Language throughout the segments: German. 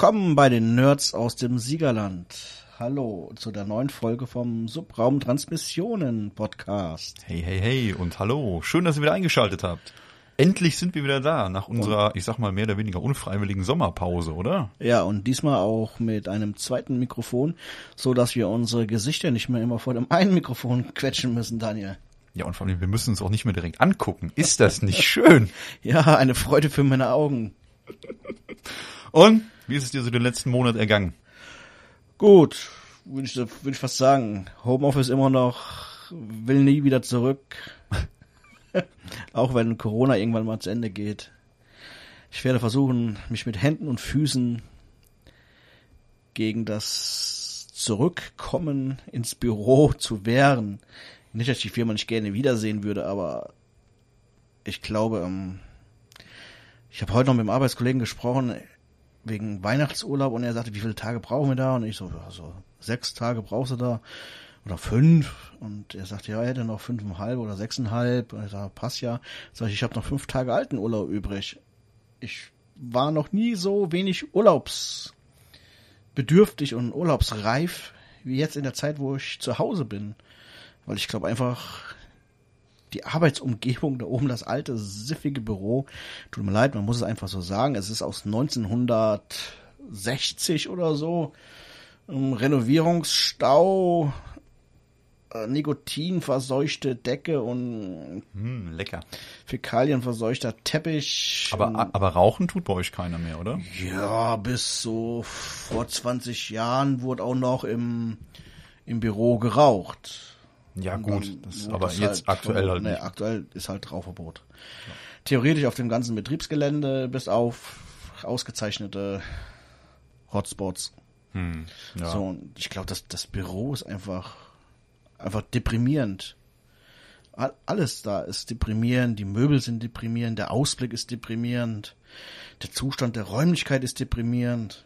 Willkommen bei den Nerds aus dem Siegerland. Hallo zu der neuen Folge vom Subraum Transmissionen Podcast. Hey, hey, hey und hallo. Schön, dass ihr wieder eingeschaltet habt. Endlich sind wir wieder da nach unserer, ich sag mal, mehr oder weniger unfreiwilligen Sommerpause, oder? Ja, und diesmal auch mit einem zweiten Mikrofon, so dass wir unsere Gesichter nicht mehr immer vor dem einen Mikrofon quetschen müssen, Daniel. Ja, und vor allem, wir müssen uns auch nicht mehr direkt angucken. Ist das nicht schön? ja, eine Freude für meine Augen. Und wie ist es dir so den letzten Monat ergangen? Gut, würde ich, würd ich fast sagen. Homeoffice immer noch, will nie wieder zurück. Auch wenn Corona irgendwann mal zu Ende geht. Ich werde versuchen, mich mit Händen und Füßen gegen das Zurückkommen ins Büro zu wehren. Nicht, dass ich die Firma nicht gerne wiedersehen würde, aber ich glaube, ähm, ich habe heute noch mit dem Arbeitskollegen gesprochen wegen Weihnachtsurlaub und er sagte, wie viele Tage brauchen wir da? Und ich so, also sechs Tage brauchst du da oder fünf. Und er sagte, ja, er hätte noch fünfeinhalb oder sechseinhalb. Und ich sage, passt ja. Sag ich, ich habe noch fünf Tage alten Urlaub übrig. Ich war noch nie so wenig urlaubsbedürftig und urlaubsreif wie jetzt in der Zeit, wo ich zu Hause bin. Weil ich glaube einfach, die Arbeitsumgebung da oben, das alte, siffige Büro, tut mir leid, man muss es einfach so sagen, es ist aus 1960 oder so, um Renovierungsstau, äh, Nikotinverseuchte Decke und hm, lecker. Fäkalienverseuchter Teppich. Aber, aber rauchen tut bei euch keiner mehr, oder? Ja, bis so vor 20 Jahren wurde auch noch im, im Büro geraucht. Ja gut, das, aber jetzt halt aktuell halt nee, nicht. aktuell ist halt Rauchverbot. Ja. Theoretisch auf dem ganzen Betriebsgelände bis auf ausgezeichnete Hotspots. Hm, ja. So, und ich glaube, das, das Büro ist einfach, einfach deprimierend. Alles da ist deprimierend, die Möbel sind deprimierend, der Ausblick ist deprimierend, der Zustand der Räumlichkeit ist deprimierend.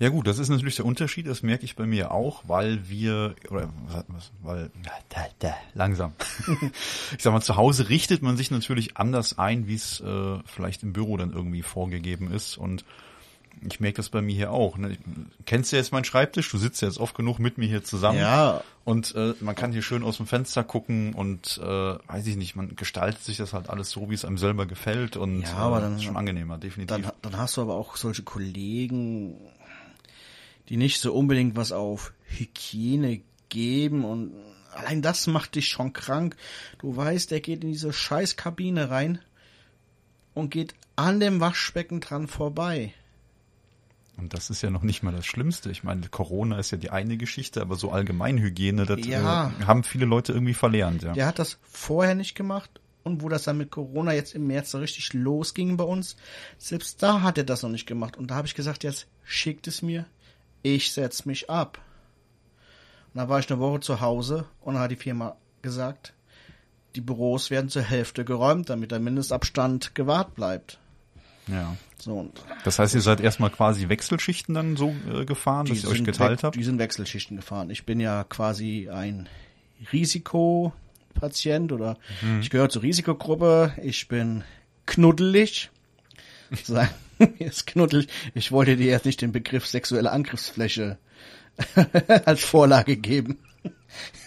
Ja gut, das ist natürlich der Unterschied, das merke ich bei mir auch, weil wir, oder was, weil, da, da, langsam. ich sag mal, zu Hause richtet man sich natürlich anders ein, wie es äh, vielleicht im Büro dann irgendwie vorgegeben ist und ich merke das bei mir hier auch. Ne? Ich, kennst du jetzt meinen Schreibtisch? Du sitzt ja jetzt oft genug mit mir hier zusammen. Ja. Und äh, man kann hier schön aus dem Fenster gucken und äh, weiß ich nicht, man gestaltet sich das halt alles so, wie es einem selber gefällt und ja, aber dann, äh, ist schon angenehmer, definitiv. Dann, dann hast du aber auch solche Kollegen, die nicht so unbedingt was auf Hygiene geben und allein das macht dich schon krank. Du weißt, der geht in diese scheiß Kabine rein und geht an dem Waschbecken dran vorbei. Und das ist ja noch nicht mal das Schlimmste. Ich meine, Corona ist ja die eine Geschichte, aber so Allgemeinhygiene, das ja. äh, haben viele Leute irgendwie verlernt, ja. Der hat das vorher nicht gemacht und wo das dann mit Corona jetzt im März so richtig losging bei uns, selbst da hat er das noch nicht gemacht. Und da habe ich gesagt, jetzt schickt es mir, ich setz mich ab. Und dann war ich eine Woche zu Hause und dann hat die Firma gesagt, die Büros werden zur Hälfte geräumt, damit der Mindestabstand gewahrt bleibt. Ja. So, und Das heißt, ihr seid erstmal quasi Wechselschichten dann so äh, gefahren, dass ihr euch geteilt habt? Die sind Wechselschichten gefahren. Ich bin ja quasi ein Risikopatient oder Mhm. ich gehöre zur Risikogruppe. Ich bin knuddelig. Wir es knuddelig. Ich wollte dir jetzt nicht den Begriff sexuelle Angriffsfläche als Vorlage geben.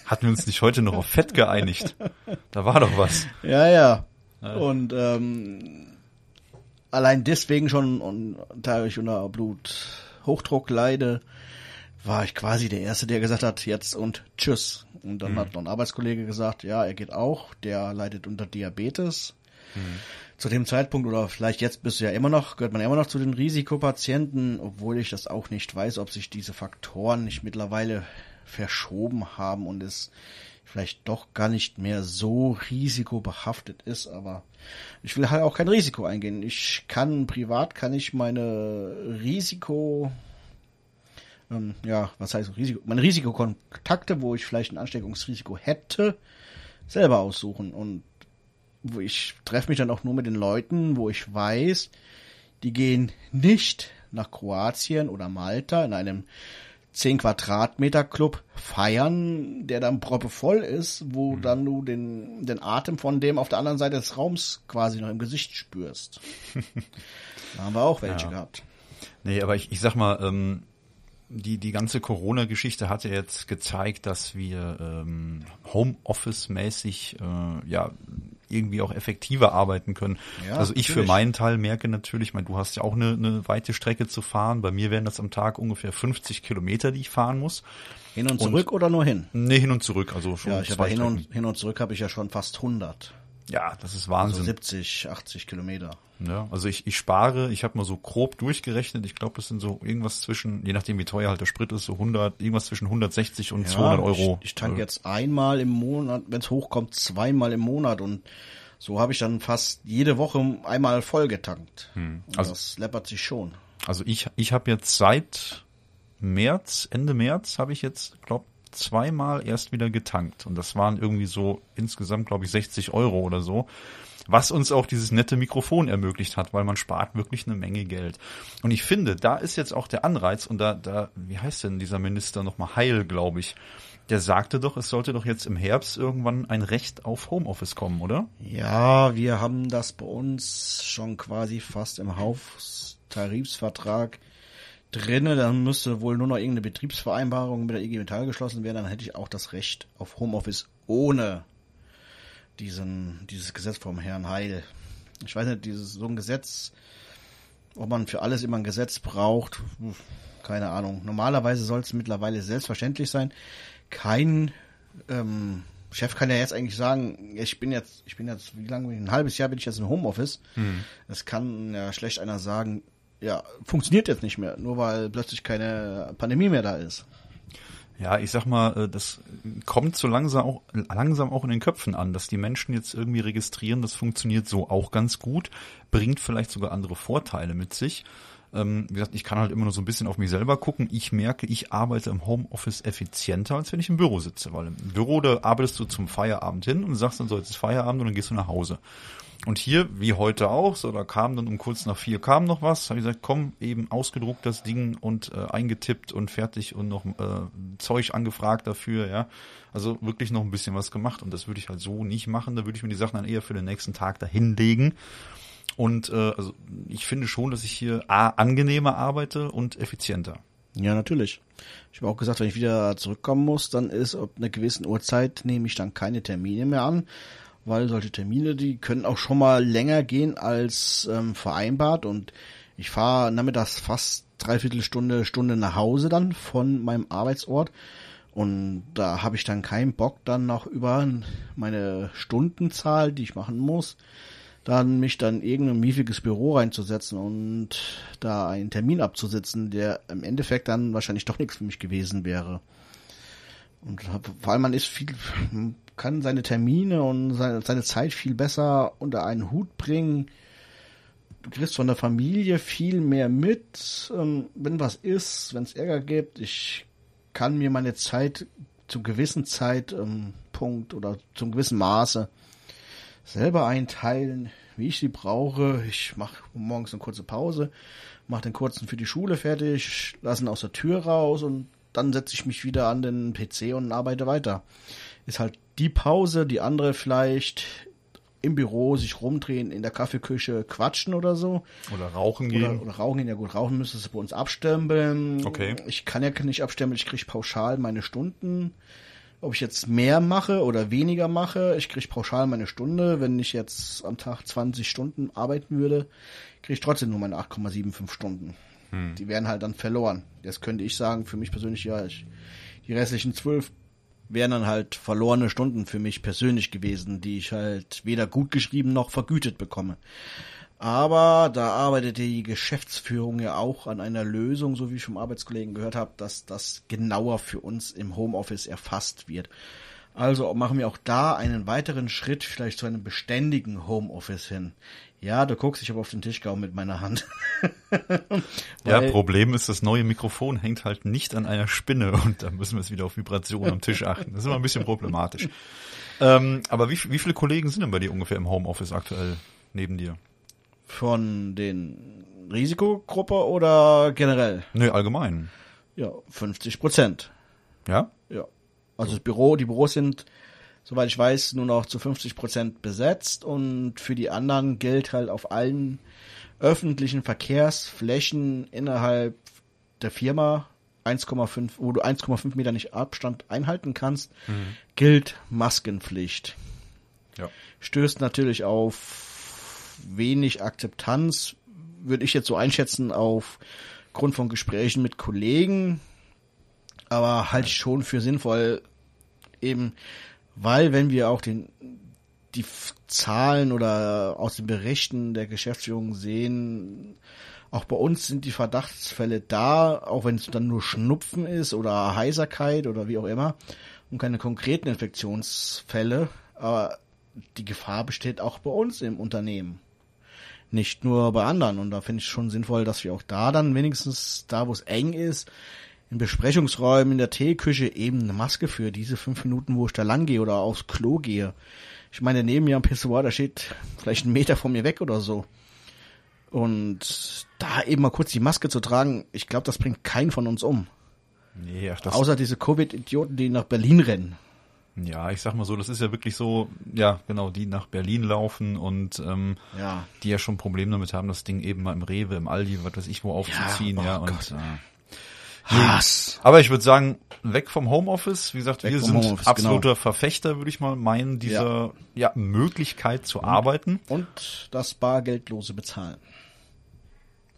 Hatten wir uns nicht heute noch auf Fett geeinigt? Da war doch was. Ja, ja. Und ähm, allein deswegen schon, und da ich unter Bluthochdruck leide, war ich quasi der Erste, der gesagt hat, jetzt und tschüss. Und dann hat noch ein Arbeitskollege gesagt, ja, er geht auch, der leidet unter Diabetes. Zu dem Zeitpunkt, oder vielleicht jetzt bist du ja immer noch, gehört man immer noch zu den Risikopatienten, obwohl ich das auch nicht weiß, ob sich diese Faktoren nicht mittlerweile verschoben haben und es vielleicht doch gar nicht mehr so risikobehaftet ist, aber ich will halt auch kein Risiko eingehen. Ich kann privat kann ich meine Risiko ähm, ja, was heißt Risiko? Meine Risikokontakte, wo ich vielleicht ein Ansteckungsrisiko hätte, selber aussuchen und wo ich treffe mich dann auch nur mit den Leuten, wo ich weiß, die gehen nicht nach Kroatien oder Malta in einem 10 Quadratmeter Club feiern, der dann proppevoll ist, wo dann du den, den Atem von dem auf der anderen Seite des Raums quasi noch im Gesicht spürst. da haben wir auch welche Ja. gehabt. Nee, aber ich, ich sag mal, ähm, die, die ganze Corona-Geschichte hat ja jetzt gezeigt, dass wir ähm, Homeoffice-mäßig äh, ja irgendwie auch effektiver arbeiten können. Ja, also ich natürlich. für meinen Teil merke natürlich, ich meine, du hast ja auch eine, eine weite Strecke zu fahren. Bei mir wären das am Tag ungefähr 50 Kilometer, die ich fahren muss. Hin und Und- zurück oder nur hin? Nee, hin und zurück, also schon Ja, ich habe hin und, hin und zurück habe ich ja schon fast 100. Ja, das ist Also Wahnsinn. 70, 80 Kilometer. Ja, also ich, ich spare, ich habe mal so grob durchgerechnet, ich glaube, das sind so irgendwas zwischen, je nachdem wie teuer halt der Sprit ist, so 100, irgendwas zwischen 160 und 200 Euro. Ich, ich tanke Äh, jetzt einmal im Monat, wenn es hochkommt, zweimal im Monat und so habe ich dann fast jede Woche einmal voll getankt. Und Also- das läppert sich schon. Also ich, ich habe jetzt seit März, Ende März, habe ich jetzt, glaube zweimal erst wieder getankt. Und das waren irgendwie so insgesamt, glaube ich, 60 Euro oder so. Was uns auch dieses nette Mikrofon ermöglicht hat, weil man spart wirklich eine Menge Geld. Und ich finde, da ist jetzt auch der Anreiz, und da, da, wie heißt denn dieser Minister nochmal Heil, glaube ich, der sagte doch, es sollte doch jetzt im Herbst irgendwann ein Recht auf Homeoffice kommen, oder? Ja, wir haben das bei uns schon quasi fast im Haustarifsvertrag drinne. Dann müsste wohl nur noch irgendeine Betriebsvereinbarung mit der IG Metall geschlossen werden. Dann hätte ich auch das Recht auf Homeoffice ohne diesen, dieses Gesetz vom Herrn Heil. Ich weiß nicht, dieses, so ein Gesetz, ob man für alles immer ein Gesetz braucht, hm, keine Ahnung. Normalerweise soll es mittlerweile selbstverständlich sein. Kein ähm, Chef kann ja jetzt eigentlich sagen, ich bin jetzt, ich bin jetzt, wie lange, bin ich? ein halbes Jahr bin ich jetzt im Homeoffice. Es kann ja schlecht einer sagen, ja, funktioniert jetzt nicht mehr, nur weil plötzlich keine Pandemie mehr da ist. Ja, ich sag mal, äh, das kommt so langsam auch, langsam auch in den Köpfen an, dass die Menschen jetzt irgendwie registrieren, das funktioniert so auch ganz gut, bringt vielleicht sogar andere Vorteile mit sich. Ähm, wie gesagt, ich kann halt immer nur so ein bisschen auf mich selber gucken. Ich merke, ich arbeite im Homeoffice effizienter, als wenn ich im Büro sitze, weil im Büro, da arbeitest du zum Feierabend hin und sagst dann so, jetzt ist Feierabend und dann gehst du nach Hause. Und hier, wie heute auch, so da kam dann um kurz nach vier kam noch was, habe ich gesagt, komm, eben ausgedruckt das Ding und äh, eingetippt und fertig und noch äh, Zeug angefragt dafür, ja. Also wirklich noch ein bisschen was gemacht und das würde ich halt so nicht machen, da würde ich mir die Sachen dann eher für den nächsten Tag dahinlegen. Und äh, also ich finde schon, dass ich hier A, angenehmer arbeite und effizienter. Ja, natürlich. Ich habe auch gesagt, wenn ich wieder zurückkommen muss, dann ist ab einer gewissen Uhrzeit nehme ich dann keine Termine mehr an, weil solche Termine, die können auch schon mal länger gehen als ähm, vereinbart und ich fahre nachmittags fast dreiviertel Stunde, Stunde nach Hause dann von meinem Arbeitsort und da habe ich dann keinen Bock dann noch über meine Stundenzahl, die ich machen muss, dann mich dann in irgendein miefiges Büro reinzusetzen und da einen Termin abzusitzen, der im Endeffekt dann wahrscheinlich doch nichts für mich gewesen wäre. Und vor allem man ist viel, kann seine Termine und seine, seine Zeit viel besser unter einen Hut bringen. Du kriegst von der Familie viel mehr mit, ähm, wenn was ist, wenn es Ärger gibt. Ich kann mir meine Zeit zum gewissen Zeitpunkt oder zum gewissen Maße selber einteilen, wie ich sie brauche. Ich mache morgens eine kurze Pause, mache den kurzen für die Schule fertig, lasse ihn aus der Tür raus und dann setze ich mich wieder an den PC und arbeite weiter. Ist halt die Pause, die andere vielleicht im Büro sich rumdrehen, in der Kaffeeküche quatschen oder so. Oder rauchen gehen. Oder, oder rauchen gehen, ja gut, rauchen müsstest du bei uns abstempeln. Okay. Ich kann ja nicht abstempeln, ich kriege pauschal meine Stunden. Ob ich jetzt mehr mache oder weniger mache, ich kriege pauschal meine Stunde. Wenn ich jetzt am Tag 20 Stunden arbeiten würde, kriege ich trotzdem nur meine 8,75 Stunden. Die wären halt dann verloren. Jetzt könnte ich sagen, für mich persönlich, ja, ich, die restlichen zwölf wären dann halt verlorene Stunden für mich persönlich gewesen, die ich halt weder gut geschrieben noch vergütet bekomme. Aber da arbeitet die Geschäftsführung ja auch an einer Lösung, so wie ich vom Arbeitskollegen gehört habe, dass das genauer für uns im Homeoffice erfasst wird. Also machen wir auch da einen weiteren Schritt vielleicht zu einem beständigen Homeoffice hin. Ja, du guckst, ich habe auf den Tisch gehauen mit meiner Hand. Ja, Problem ist, das neue Mikrofon hängt halt nicht an einer Spinne und da müssen wir jetzt wieder auf Vibration am Tisch achten. Das ist immer ein bisschen problematisch. Ähm, aber wie, wie viele Kollegen sind denn bei dir ungefähr im Homeoffice aktuell neben dir? Von den Risikogruppe oder generell? Nö, allgemein. Ja, 50 Prozent. Ja? Also das Büro, die Büros sind soweit ich weiß, nur noch zu 50 Prozent besetzt und für die anderen gilt halt auf allen öffentlichen Verkehrsflächen innerhalb der Firma 1,5, wo du 1,5 Meter nicht Abstand einhalten kannst, mhm. gilt Maskenpflicht. Ja. Stößt natürlich auf wenig Akzeptanz, würde ich jetzt so einschätzen, aufgrund von Gesprächen mit Kollegen, aber halte ich schon für sinnvoll, eben, weil wenn wir auch den, die Zahlen oder aus den Berichten der Geschäftsführung sehen, auch bei uns sind die Verdachtsfälle da, auch wenn es dann nur Schnupfen ist oder Heiserkeit oder wie auch immer und keine konkreten Infektionsfälle. Aber die Gefahr besteht auch bei uns im Unternehmen. Nicht nur bei anderen. Und da finde ich schon sinnvoll, dass wir auch da dann wenigstens da, wo es eng ist, in Besprechungsräumen, in der Teeküche eben eine Maske für diese fünf Minuten, wo ich da lang gehe oder aufs Klo gehe. Ich meine, neben mir am Pissoir, da steht vielleicht einen Meter von mir weg oder so. Und da eben mal kurz die Maske zu tragen, ich glaube, das bringt keinen von uns um. Nee, ach, das Außer diese Covid-Idioten, die nach Berlin rennen. Ja, ich sag mal so, das ist ja wirklich so, ja, genau, die nach Berlin laufen und ähm, ja. die ja schon Probleme damit haben, das Ding eben mal im Rewe, im Aldi, was weiß ich wo aufzuziehen, ja, ja oh und äh, Hass. Aber ich würde sagen, weg vom Homeoffice. Wie gesagt, weg wir sind genau. absoluter genau. Verfechter, würde ich mal meinen, dieser ja. ja Möglichkeit zu und, arbeiten. Und das bargeldlose Bezahlen.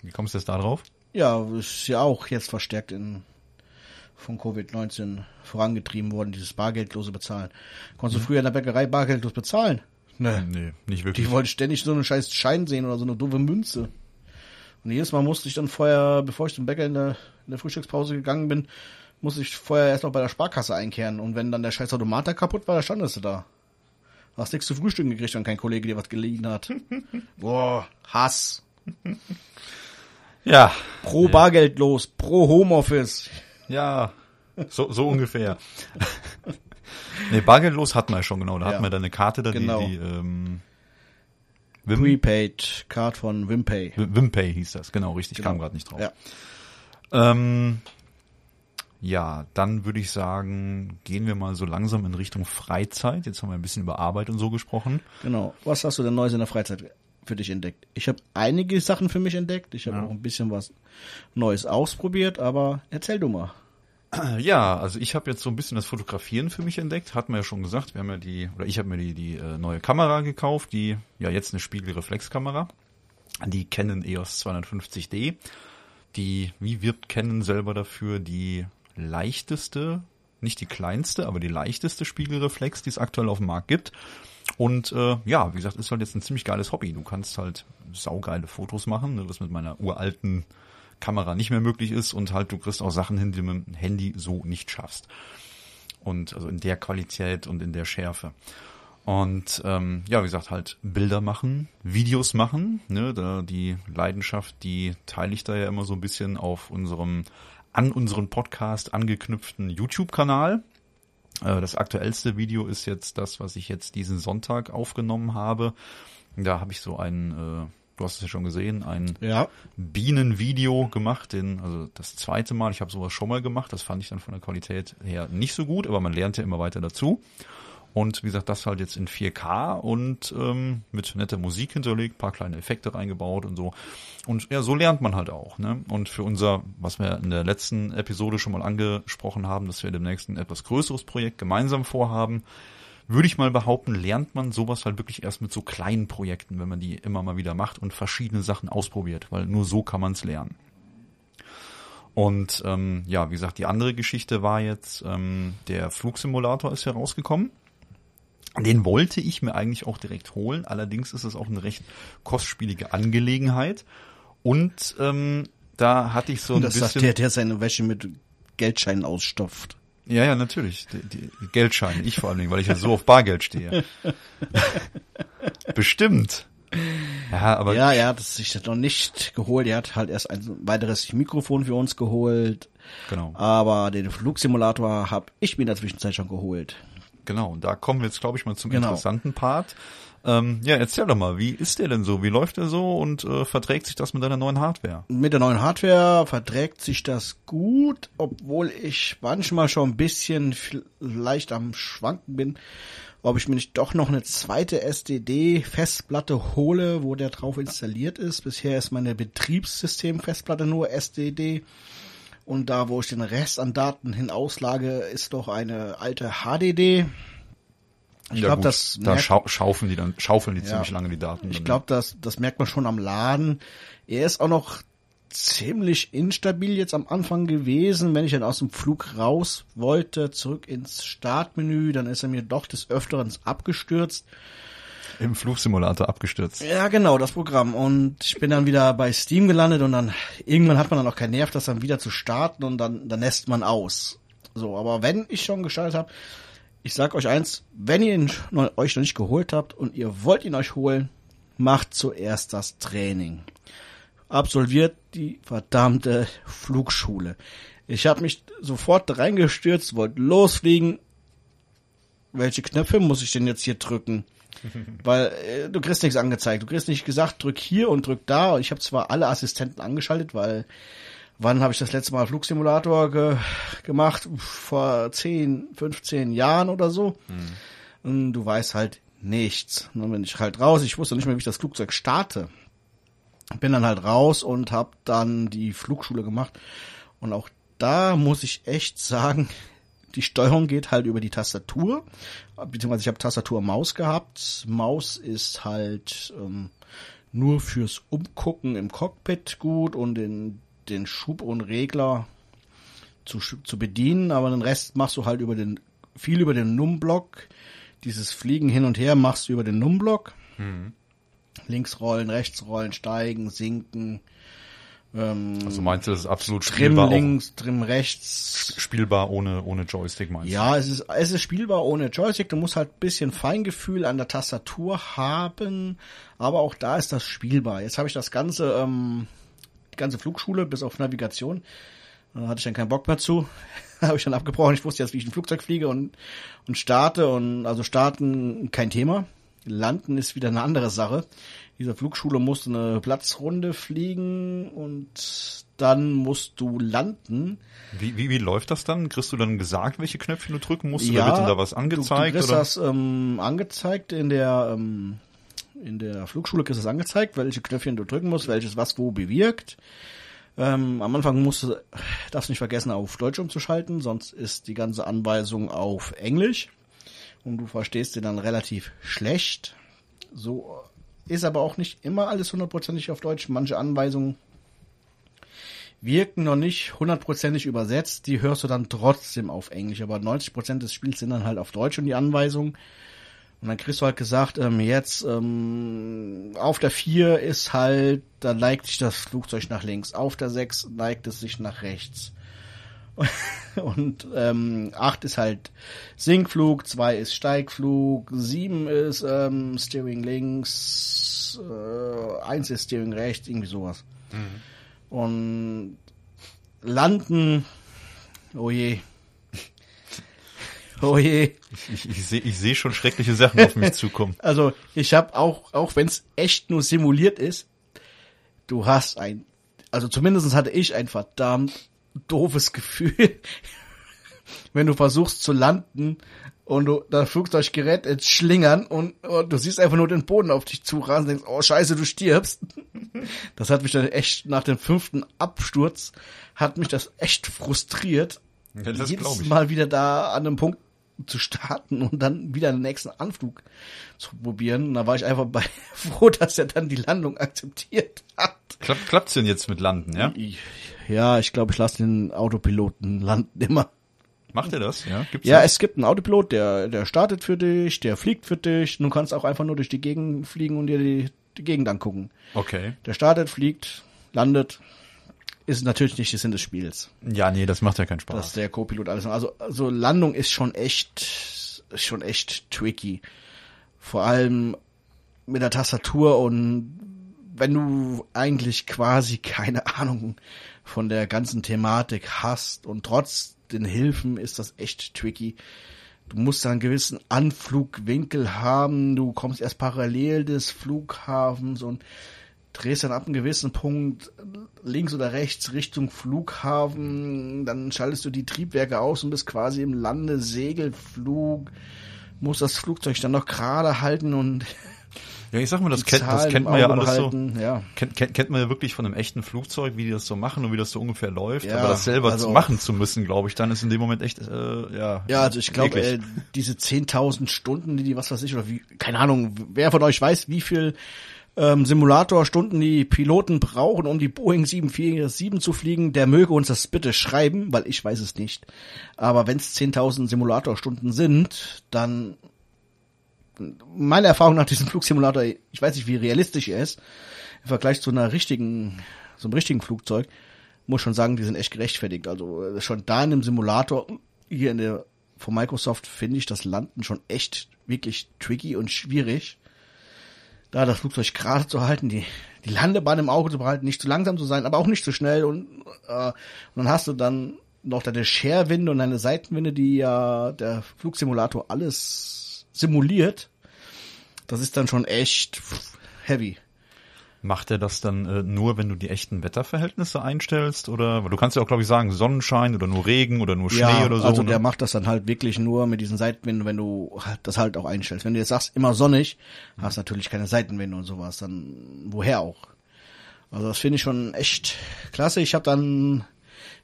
Wie kommst du jetzt da drauf? Ja, ist ja auch jetzt verstärkt in von Covid-19 vorangetrieben worden, dieses bargeldlose Bezahlen. Konntest du mhm. früher in der Bäckerei bargeldlos bezahlen? Nee. nee, nicht wirklich. Die wollten ständig so einen scheiß Schein sehen oder so eine doofe Münze. Und jedes Mal musste ich dann vorher, bevor ich zum Bäcker in der, in der Frühstückspause gegangen bin, musste ich vorher erst noch bei der Sparkasse einkehren. Und wenn dann der scheiß Automat da kaputt war, dann standest du da. Du hast nichts zu frühstücken gekriegt, wenn kein Kollege dir was geliehen hat. Boah, Hass. Ja. Pro Bargeldlos, pro Homeoffice. Ja, so, so ungefähr. nee, bargeldlos hatten wir schon, genau. Da ja. hatten wir dann eine Karte, da genau. die, die ähm, Wim Prepaid Card von Wimpay. Wimpay hieß das, genau, richtig, genau. kam gerade nicht drauf. Ja. Ähm, ja, dann würde ich sagen, gehen wir mal so langsam in Richtung Freizeit. Jetzt haben wir ein bisschen über Arbeit und so gesprochen. Genau. Was hast du denn Neues in der Freizeit für dich entdeckt? Ich habe einige Sachen für mich entdeckt. Ich habe ja. auch ein bisschen was Neues ausprobiert, aber erzähl du mal. Ja, also ich habe jetzt so ein bisschen das Fotografieren für mich entdeckt. Hatten wir ja schon gesagt, wir haben ja die, oder ich habe mir die, die äh, neue Kamera gekauft, die ja jetzt eine Spiegelreflexkamera. Die Canon EOS 250D. Die, wie wird Canon selber dafür, die leichteste, nicht die kleinste, aber die leichteste Spiegelreflex, die es aktuell auf dem Markt gibt. Und äh, ja, wie gesagt, ist halt jetzt ein ziemlich geiles Hobby. Du kannst halt saugeile Fotos machen, ne, was mit meiner uralten Kamera nicht mehr möglich ist und halt du kriegst auch Sachen hin, die du mit dem Handy so nicht schaffst. Und also in der Qualität und in der Schärfe. Und ähm, ja, wie gesagt, halt Bilder machen, Videos machen. Ne, da die Leidenschaft, die teile ich da ja immer so ein bisschen auf unserem, an unseren Podcast angeknüpften YouTube-Kanal. Äh, das aktuellste Video ist jetzt das, was ich jetzt diesen Sonntag aufgenommen habe. Da habe ich so ein, äh, du hast es ja schon gesehen, ein ja. Bienenvideo gemacht, den, also das zweite Mal, ich habe sowas schon mal gemacht, das fand ich dann von der Qualität her nicht so gut, aber man lernt ja immer weiter dazu. Und wie gesagt, das halt jetzt in 4K und ähm, mit netter Musik hinterlegt, paar kleine Effekte reingebaut und so. Und ja, so lernt man halt auch. Ne? Und für unser, was wir in der letzten Episode schon mal angesprochen haben, dass wir demnächst ein etwas größeres Projekt gemeinsam vorhaben, würde ich mal behaupten, lernt man sowas halt wirklich erst mit so kleinen Projekten, wenn man die immer mal wieder macht und verschiedene Sachen ausprobiert, weil nur so kann man es lernen. Und ähm, ja, wie gesagt, die andere Geschichte war jetzt, ähm, der Flugsimulator ist herausgekommen. Den wollte ich mir eigentlich auch direkt holen. Allerdings ist es auch eine recht kostspielige Angelegenheit. Und ähm, da hatte ich so ein das bisschen... Das sagt der, der seine Wäsche mit Geldscheinen ausstopft. Ja, ja, natürlich. Die, die Geldscheine. Ich vor allen Dingen, weil ich ja so auf Bargeld stehe. Bestimmt. Ja, aber. Ja, er hat sich das noch nicht geholt. Er hat halt erst ein weiteres Mikrofon für uns geholt. Genau. Aber den Flugsimulator habe ich mir in der Zwischenzeit schon geholt. Genau, und da kommen wir jetzt, glaube ich, mal zum Genau. interessanten Part. Ähm, ja, erzähl doch mal, wie ist der denn so? Wie läuft der so und äh, verträgt sich das mit deiner neuen Hardware? Mit der neuen Hardware verträgt sich das gut, obwohl ich manchmal schon ein bisschen vielleicht am Schwanken bin, ob ich mir nicht doch noch eine zweite SDD-Festplatte hole, wo der drauf installiert ist. Bisher ist meine Betriebssystem-Festplatte nur SDD. Und da, wo ich den Rest an Daten hin auslage, ist doch eine alte HDD. Ich Ja, glaube, das da schau schaufeln die dann, schaufeln die Ja. ziemlich lange die Daten. ich glaube, das, das merkt man schon am Laden. Er ist auch noch ziemlich instabil jetzt am Anfang gewesen. Wenn ich dann aus dem Flug raus wollte, zurück ins Startmenü, dann ist er mir doch des Öfteren abgestürzt. im Flugsimulator abgestürzt. Ja, genau, das Programm. Und ich bin dann wieder bei Steam gelandet und dann irgendwann hat man dann auch keinen Nerv, das dann wieder zu starten und dann, dann lässt man aus. So, aber wenn ich schon gestartet habe, ich sag euch eins, wenn ihr ihn noch, euch noch nicht geholt habt und ihr wollt ihn euch holen, macht zuerst das Training. Absolviert die verdammte Flugschule. Ich habe mich sofort reingestürzt, wollte losfliegen. Welche Knöpfe muss ich denn jetzt hier drücken? Weil äh, du kriegst nichts angezeigt. Du kriegst nicht gesagt, drück hier und drück da. Ich habe zwar alle Assistenten angeschaltet, weil wann habe ich das letzte Mal Flugsimulator ge gemacht? Vor 10, 15 Jahren oder so. Und du weißt halt nichts. Und dann bin ich halt raus. Ich wusste nicht mehr, wie ich das Flugzeug starte. Bin dann halt raus und habe dann die Flugschule gemacht. Und auch da muss ich echt sagen, die Steuerung geht halt über die Tastatur, beziehungsweise ich habe Tastatur Maus gehabt. Maus ist halt ähm, nur fürs Umgucken im Cockpit gut und den, den Schub und Regler zu, zu bedienen, aber den Rest machst du halt über den, viel über den Num-Block. Dieses Fliegen hin und her machst du über den Num-Block. Links rollen, rechts rollen, steigen, sinken, ähm, Also meinst du, das ist absolut Trim spielbar, links, Trim rechts, spielbar ohne, ohne Joystick meinst du? Ja, es ist, es ist spielbar ohne Joystick. Du musst halt ein bisschen Feingefühl an der Tastatur haben. Aber auch da ist das spielbar. Jetzt habe ich das ganze, ähm, ganze Flugschule bis auf Navigation. Da hatte ich dann keinen Bock mehr zu. habe ich dann abgebrochen. Ich wusste jetzt, wie ich ein Flugzeug fliege und, und starte. Und also starten kein Thema. Landen ist wieder eine andere Sache. Diese Flugschule musste eine Platzrunde fliegen und dann musst du landen. Wie, wie, wie läuft das dann? Kriegst du dann gesagt, welche Knöpfe du drücken musst? oder wird denn da was angezeigt? Du, du kriegst oder? das ähm, angezeigt in der ähm, in der Flugschule kriegst du es angezeigt, welche Knöpfchen du drücken musst, welches was wo bewirkt. Ähm, am Anfang musst du, darfst nicht vergessen, auf Deutsch umzuschalten, sonst ist die ganze Anweisung auf Englisch und du verstehst sie dann relativ schlecht. So ist aber auch nicht immer alles hundertprozentig auf Deutsch. Manche Anweisungen wirken noch nicht hundertprozentig übersetzt, die hörst du dann trotzdem auf Englisch, aber 90% des Spiels sind dann halt auf Deutsch und die Anweisungen. Und dann kriegst du halt gesagt, ähm, jetzt ähm, auf der 4 ist halt, da neigt sich das Flugzeug nach links, auf der 6 neigt es sich nach rechts. Und ähm, 8 ist halt Sinkflug, 2 ist Steigflug, 7 ist ähm, Steering links, äh, 1 ist Steering rechts, irgendwie sowas. Und landen, oh je. Oh je. Ich, ich sehe ich seh schon schreckliche Sachen auf mich zukommen. Also ich habe auch, auch wenn es echt nur simuliert ist, du hast ein, also zumindest hatte ich ein verdammt doofes Gefühl, wenn du versuchst zu landen und du das Flugzeug gerät ins Schlingern und, und du siehst einfach nur den Boden auf dich zurasen und denkst, oh scheiße, du stirbst. Das hat mich dann echt nach dem fünften Absturz hat mich das echt frustriert, Ja, das jedes ich. Mal wieder da an einem Punkt zu starten und dann wieder den nächsten Anflug zu probieren. Und da war ich einfach bei froh, dass er dann die Landung akzeptiert hat. Klappt, klappt's denn jetzt mit Landen, ja? Ich, ja, ich glaube, ich lasse den Autopiloten landen immer. Macht er das? Ja, gibt's Ja, das? es gibt einen Autopilot, der, der startet für dich, der fliegt für dich. Du kannst auch einfach nur durch die Gegend fliegen und dir die, die Gegend angucken. Okay. Der startet, fliegt, landet. Ist natürlich nicht der Sinn des Spiels. Ja, nee, das macht ja keinen Spaß. dass der Co-Pilot alles. Also, also Landung ist schon echt, schon echt tricky. Vor allem mit der Tastatur und wenn du eigentlich quasi keine Ahnung von der ganzen Thematik hast und trotz den Hilfen ist das echt tricky. Du musst einen gewissen Anflugwinkel haben. Du kommst erst parallel des Flughafens und drehst dann ab einem gewissen Punkt links oder rechts Richtung Flughafen. Dann schaltest du die Triebwerke aus und bist quasi im Landesegelflug. Musst das Flugzeug dann noch gerade halten und ja, ich sag mal, das kennt, das kennt man ja alles behalten, so. Ja. Kennt, kennt, kennt man ja wirklich von einem echten Flugzeug, wie die das so machen und wie das so ungefähr läuft. Ja, Aber das selber also zu machen zu müssen, glaube ich, dann ist in dem Moment echt, äh, ja. Ja, also ich glaube, äh, diese 10.000 Stunden, die die, was weiß ich, oder wie, keine Ahnung, wer von euch weiß, wie viel ähm, Simulatorstunden die Piloten brauchen, um die Boeing 747 zu fliegen, der möge uns das bitte schreiben, weil ich weiß es nicht. Aber wenn es 10.000 Simulatorstunden sind, dann meine Erfahrung nach diesem Flugsimulator, ich weiß nicht, wie realistisch er ist, im Vergleich zu einer richtigen, so einem richtigen Flugzeug, muss schon sagen, die sind echt gerechtfertigt. Also äh, schon da in dem Simulator, hier in der von Microsoft, finde ich das Landen schon echt wirklich tricky und schwierig. Da das Flugzeug gerade zu halten, die, die Landebahn im Auge zu behalten, nicht zu langsam zu sein, aber auch nicht zu schnell und, äh, und dann hast du dann noch deine Scherwinde und deine Seitenwinde, die ja der Flugsimulator alles simuliert, das ist dann schon echt heavy. Macht er das dann äh, nur, wenn du die echten Wetterverhältnisse einstellst? Oder du kannst ja auch, glaube ich, sagen, Sonnenschein oder nur Regen oder nur Schnee ja, oder so. Also ne? der macht das dann halt wirklich nur mit diesen Seitenwinden, wenn du das halt auch einstellst. Wenn du jetzt sagst, immer sonnig, hast natürlich keine Seitenwinde und sowas. Dann woher auch? Also das finde ich schon echt klasse. Ich habe dann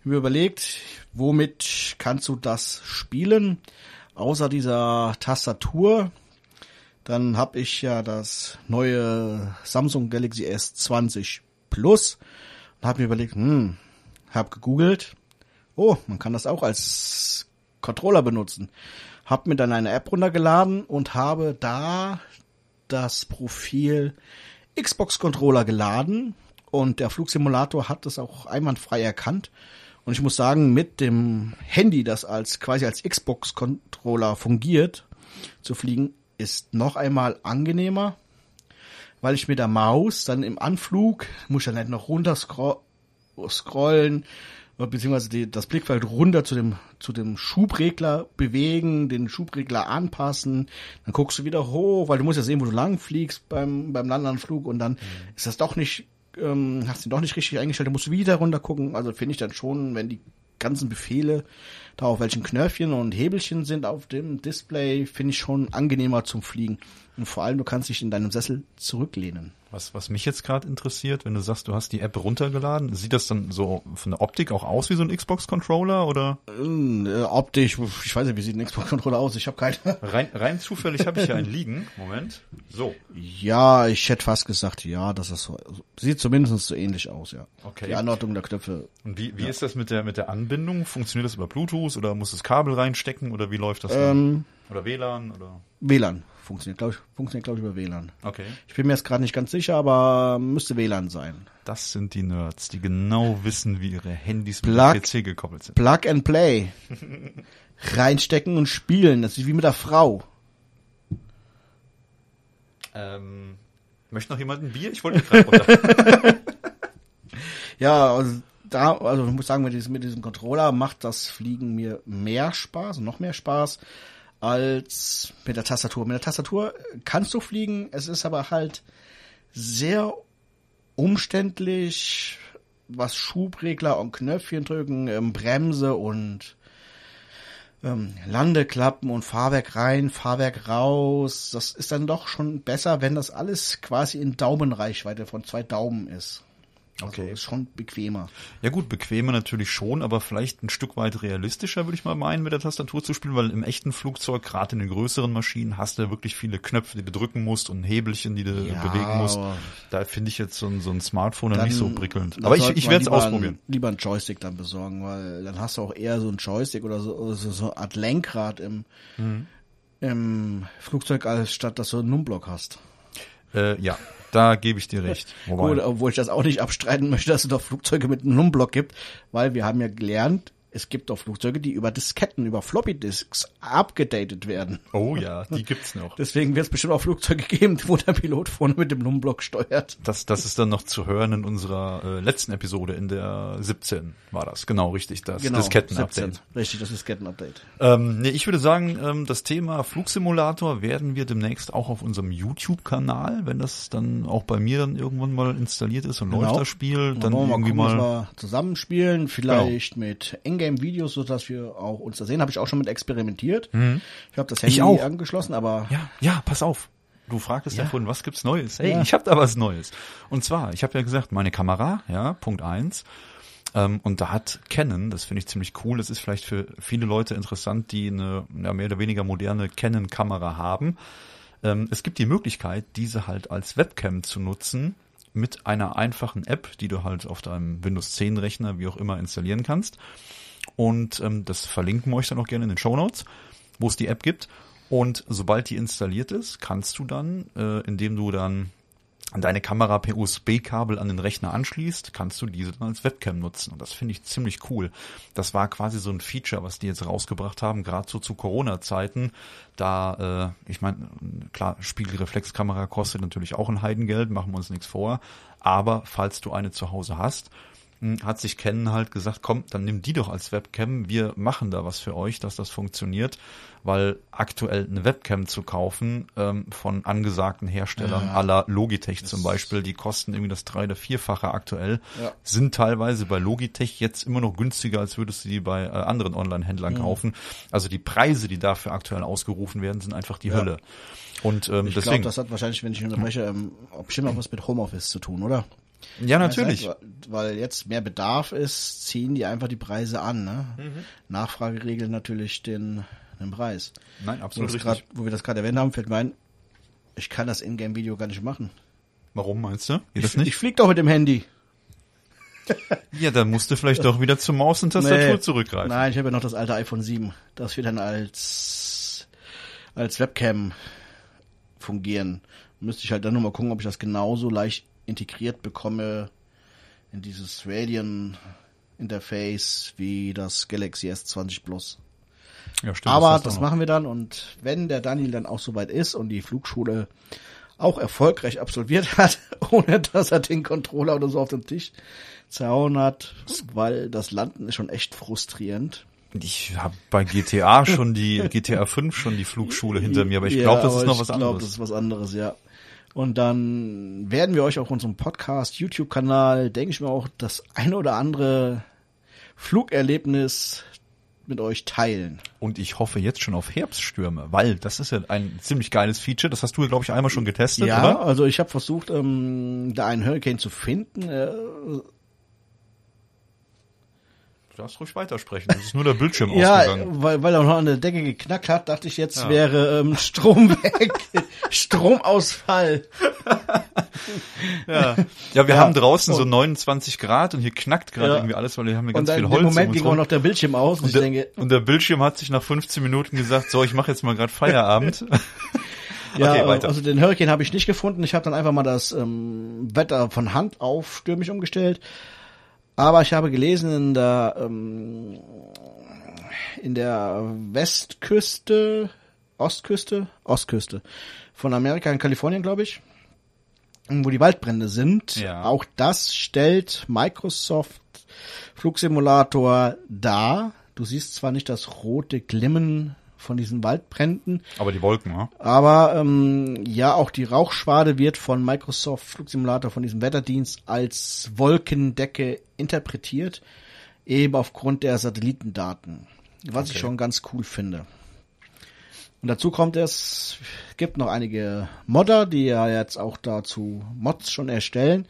mir überlegt, womit kannst du das spielen? außer dieser Tastatur, dann habe ich ja das neue Samsung Galaxy S20 Plus und habe mir überlegt, hm, habe gegoogelt, oh, man kann das auch als Controller benutzen. Habe mir dann eine App runtergeladen und habe da das Profil Xbox Controller geladen. Und der Flugsimulator hat es auch einwandfrei erkannt. Und ich muss sagen, mit dem Handy, das als quasi als Xbox-Controller fungiert, zu fliegen, ist noch einmal angenehmer, weil ich mit der Maus dann im Anflug muss ich dann halt noch runter scrollen, beziehungsweise die, das Blickfeld runter zu dem, zu dem Schubregler bewegen, den Schubregler anpassen, dann guckst du wieder hoch, weil du musst ja sehen, wo du lang fliegst beim, beim Landanflug und dann mhm. ist das doch nicht ähm, hast ihn doch nicht richtig eingestellt, dann musst du wieder runter gucken. Also finde ich dann schon, wenn die ganzen Befehle da auf welchen Knöpfchen und Hebelchen sind auf dem Display, finde ich schon angenehmer zum Fliegen. Und vor allem, du kannst dich in deinem Sessel zurücklehnen. Was, was mich jetzt gerade interessiert, wenn du sagst, du hast die App runtergeladen, sieht das dann so von der Optik auch aus wie so ein Xbox-Controller oder? Ähm, äh, optisch, ich weiß nicht, wie sieht ein Xbox-Controller aus? Ich habe keine. Rein, rein zufällig habe ich hier einen liegen. Moment. So. Ja, ich hätte fast gesagt, ja, das ist so. Sieht zumindest so ähnlich aus, ja. Okay. Die Anordnung der Knöpfe. Und wie, wie ja. ist das mit der mit der Anbindung? Funktioniert das über Bluetooth oder muss das Kabel reinstecken oder wie läuft das? Ähm, oder WLAN oder? WLAN funktioniert, glaube ich, funktioniert, glaube ich, über WLAN. Okay. Ich bin mir jetzt gerade nicht ganz sicher, aber müsste WLAN sein. Das sind die Nerds, die genau wissen, wie ihre Handys Plug, mit PC gekoppelt sind. Plug and Play. Reinstecken und spielen. Das ist wie mit der Frau. Ähm, möchte noch jemand ein Bier? Ich wollte gerade runter. ja, also da, also ich muss sagen, mit diesem, mit diesem Controller macht das Fliegen mir mehr Spaß, noch mehr Spaß als mit der Tastatur. Mit der Tastatur kannst du fliegen, es ist aber halt sehr umständlich, was Schubregler und Knöpfchen drücken, ähm, Bremse und ähm, Landeklappen und Fahrwerk rein, Fahrwerk raus. Das ist dann doch schon besser, wenn das alles quasi in Daumenreichweite von zwei Daumen ist. Also okay. ist schon bequemer. Ja gut, bequemer natürlich schon, aber vielleicht ein Stück weit realistischer, würde ich mal meinen, mit der Tastatur zu spielen, weil im echten Flugzeug, gerade in den größeren Maschinen, hast du ja wirklich viele Knöpfe, die du drücken musst und Hebelchen, die du ja, bewegen musst. Da finde ich jetzt so ein, so ein Smartphone dann, nicht so prickelnd. Aber ich, ich werde es ausprobieren. lieber ein Joystick dann besorgen, weil dann hast du auch eher so ein Joystick oder so, oder so, so eine Art Lenkrad im, mhm. im Flugzeug, als statt dass du einen Numblock hast. Äh, ja, da gebe ich dir recht. Wobei. Gut, obwohl ich das auch nicht abstreiten möchte, dass es doch Flugzeuge mit einem Numblock gibt, weil wir haben ja gelernt, es gibt auch Flugzeuge, die über Disketten, über Floppy Disks abgedatet werden. Oh ja, die gibt's noch. Deswegen wird es bestimmt auch Flugzeuge geben, wo der Pilot vorne mit dem Blumenblock steuert. Das, das ist dann noch zu hören in unserer äh, letzten Episode, in der 17 war das. Genau, richtig, das Genau, Disketten-Update. 17. Richtig, das Disketten-Update. Ähm, nee, ich würde sagen, ähm, das Thema Flugsimulator werden wir demnächst auch auf unserem YouTube-Kanal, wenn das dann auch bei mir dann irgendwann mal installiert ist und läuft das Spiel, dann wollen wir irgendwie mal, mal. zusammenspielen, vielleicht mit Ingame-Videos, sodass wir auch uns da sehen. Habe ich auch schon mit experimentiert. Ich habe das Handy Mhm. angeschlossen, aber Ja, ja, pass auf. Du fragtest ja, Ja. vorhin, was gibt's Neues? Hey, Ja. ich habe da was Neues. Und zwar, ich habe ja gesagt, meine Kamera, ja, Punkt eins. Ähm, und da hat Canon, das finde ich ziemlich cool, das ist vielleicht für viele Leute interessant, die eine ja, mehr oder weniger moderne Canon-Kamera haben. Ähm, es gibt die Möglichkeit, diese halt als Webcam zu nutzen mit einer einfachen App, die du halt auf deinem Windows 10 Rechner, wie auch immer, installieren kannst. Und ähm, das verlinken wir euch dann auch gerne in den Show Notes, wo es die App gibt. Und sobald die installiert ist, kannst du dann, äh, indem du dann deine Kamera per USB-Kabel an den Rechner anschließt, kannst du diese dann als Webcam nutzen. Und das finde ich ziemlich cool. Das war quasi so ein Feature, was die jetzt rausgebracht haben, gerade so zu Corona-Zeiten. Da, äh, ich meine, klar, Spiegelreflexkamera kostet natürlich auch ein Heidengeld, machen wir uns nichts vor. Aber falls du eine zu Hause hast, hat sich Canon halt gesagt, komm, dann nimm die doch als Webcam. Wir machen da was für euch, dass das funktioniert, weil aktuell eine Webcam zu kaufen ähm, von angesagten Herstellern Ja. aller Logitech zum Beispiel, die kosten irgendwie das drei- oder vierfache aktuell, Ja. sind teilweise bei Logitech jetzt immer noch günstiger, als würdest du die bei äh, anderen Online-Händlern kaufen. Also die Preise, die dafür aktuell ausgerufen werden, sind einfach die Hölle. Und ähm, ich glaube, deswegen, das hat wahrscheinlich, wenn ich unterbreche, ähm, bestimmt auch was mit Homeoffice zu tun, oder? Ja natürlich. Du, Weil jetzt mehr Bedarf ist, ziehen die einfach die Preise an. Ne? Mhm. Nachfrage regelt natürlich den, den Preis. Nein, absolut grad, wo wir das gerade erwähnt haben, fällt mir ein, ich kann das Ingame-Video gar nicht machen. Warum meinst du? Geht Ich, nicht? ich flieg doch mit dem Handy. Ja, dann musst du vielleicht doch wieder zur Maus und Tastatur Nee. zurückgreifen. Nein, ich habe ja noch das alte iPhone 7. Das wird dann als, als Webcam fungieren. Müsste ich halt dann nur mal gucken, ob ich das genauso leicht integriert bekomme in dieses Radian Interface wie das Galaxy S20 Plus. Ja, stimmt, Aber das noch. machen wir dann und wenn der Daniel dann auch soweit ist und die Flugschule auch erfolgreich absolviert hat, ohne dass er den Controller oder so auf den Tisch zerhauen hat, weil das Landen ist schon echt frustrierend. Ich habe bei GTA schon die GTA 5 schon die Flugschule hinter mir, aber ich Ja, glaube, das ist noch ich was glaub, anderes. das ist was anderes, ja. Und dann werden wir euch auf unserem Podcast, YouTube-Kanal, denke ich mal auch das eine oder andere Flugerlebnis mit euch teilen. Und ich hoffe jetzt schon auf Herbststürme, weil das ist ja ein ziemlich geiles Feature. Das hast du, glaube ich, einmal schon getestet, Ja, oder? also ich habe versucht, ähm, da einen Hurricane zu finden. Äh, darfst ruhig weitersprechen. Das ist nur der Bildschirm ja, ausgegangen. weil, weil er noch an der Decke geknackt hat, dachte ich, jetzt Ja. wäre ähm, Strom weg. Stromausfall. Ja, ja wir Ja. haben draußen so Und- 29 Grad und hier knackt gerade Ja. irgendwie alles, weil wir haben hier Und ganz viel Holz um Moment uns ging auch rum. noch der Bildschirm aus und, Und ich der, denke, und der Bildschirm hat sich nach 15 Minuten gesagt, so, ich mache jetzt mal gerade Feierabend. Ja, Okay, weiter. also den Hurricane habe ich nicht gefunden. Ich habe dann einfach mal das ähm, Wetter von Hand auf stürmisch umgestellt. Aber ich habe gelesen in der ähm, in der Westküste, Ostküste, Ostküste von Amerika in Kalifornien, glaube ich, wo die Waldbrände sind. Ja. Auch das stellt Microsoft Flugsimulator dar. Du siehst zwar nicht das rote Glimmen von diesen Waldbränden, Aber die Wolken, ja. aber ähm, ja, auch die Rauchschwade wird von Microsoft Flugsimulator, von diesem Wetterdienst als Wolkendecke interpretiert, eben aufgrund der Satellitendaten, was ich Okay. schon ganz cool finde. Und dazu kommt es, gibt noch einige Modder, die ja jetzt auch dazu Mods schon erstellen.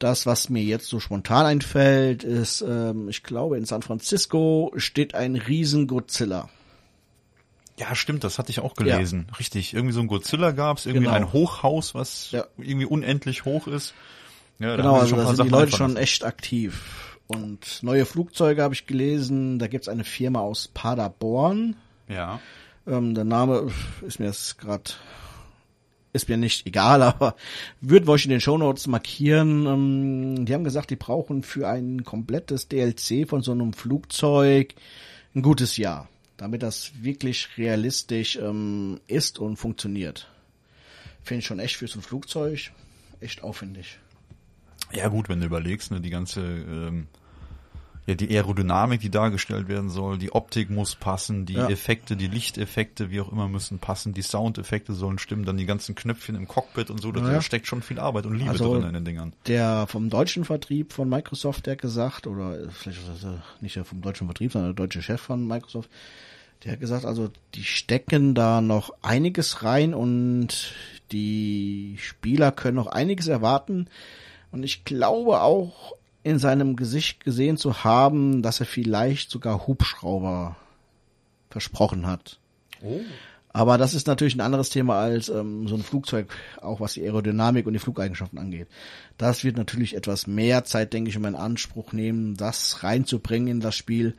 Das, was mir jetzt so spontan einfällt, ist, ähm, ich glaube, in San Francisco steht ein riesen Godzilla. Ja, stimmt, das hatte ich auch gelesen. Richtig, irgendwie so ein Godzilla gab's, irgendwie Genau. ein Hochhaus, was Ja. irgendwie unendlich hoch ist. Ja, da Genau, also da sind die Sachen Leute einfallen schon echt aktiv. Und neue Flugzeuge habe ich gelesen. Da gibt's eine Firma aus Paderborn. Ja. Ähm, der Name ist mir jetzt gerade ist mir nicht egal, aber würden wir euch in den Shownotes markieren. Ähm, die haben gesagt, die brauchen für ein komplettes DLC von so einem Flugzeug ein gutes Jahr, damit das wirklich realistisch ähm, ist und funktioniert. Finde ich schon echt für so ein Flugzeug echt aufwendig. Ja gut, wenn du überlegst, ne, die ganze ähm, ja, die Aerodynamik, die dargestellt werden soll, die Optik muss passen, die ja. Effekte, die Lichteffekte, wie auch immer, müssen passen, die Soundeffekte sollen stimmen, dann die ganzen Knöpfchen im Cockpit und so, da ja. steckt schon viel Arbeit und Liebe also drin in den Dingern. Der vom deutschen Vertrieb von Microsoft, der hat gesagt, oder vielleicht ist das nicht der vom deutschen Vertrieb, sondern der deutsche Chef von Microsoft, der hat gesagt, also die stecken da noch einiges rein und die Spieler können noch einiges erwarten. Und ich glaube auch, in seinem Gesicht gesehen zu haben, dass er vielleicht sogar Hubschrauber versprochen hat. Oh. Aber das ist natürlich ein anderes Thema als ähm, so ein Flugzeug, auch was die Aerodynamik und die Flugeigenschaften angeht. Das wird natürlich etwas mehr Zeit, denke ich, um in Anspruch nehmen, das reinzubringen in das Spiel.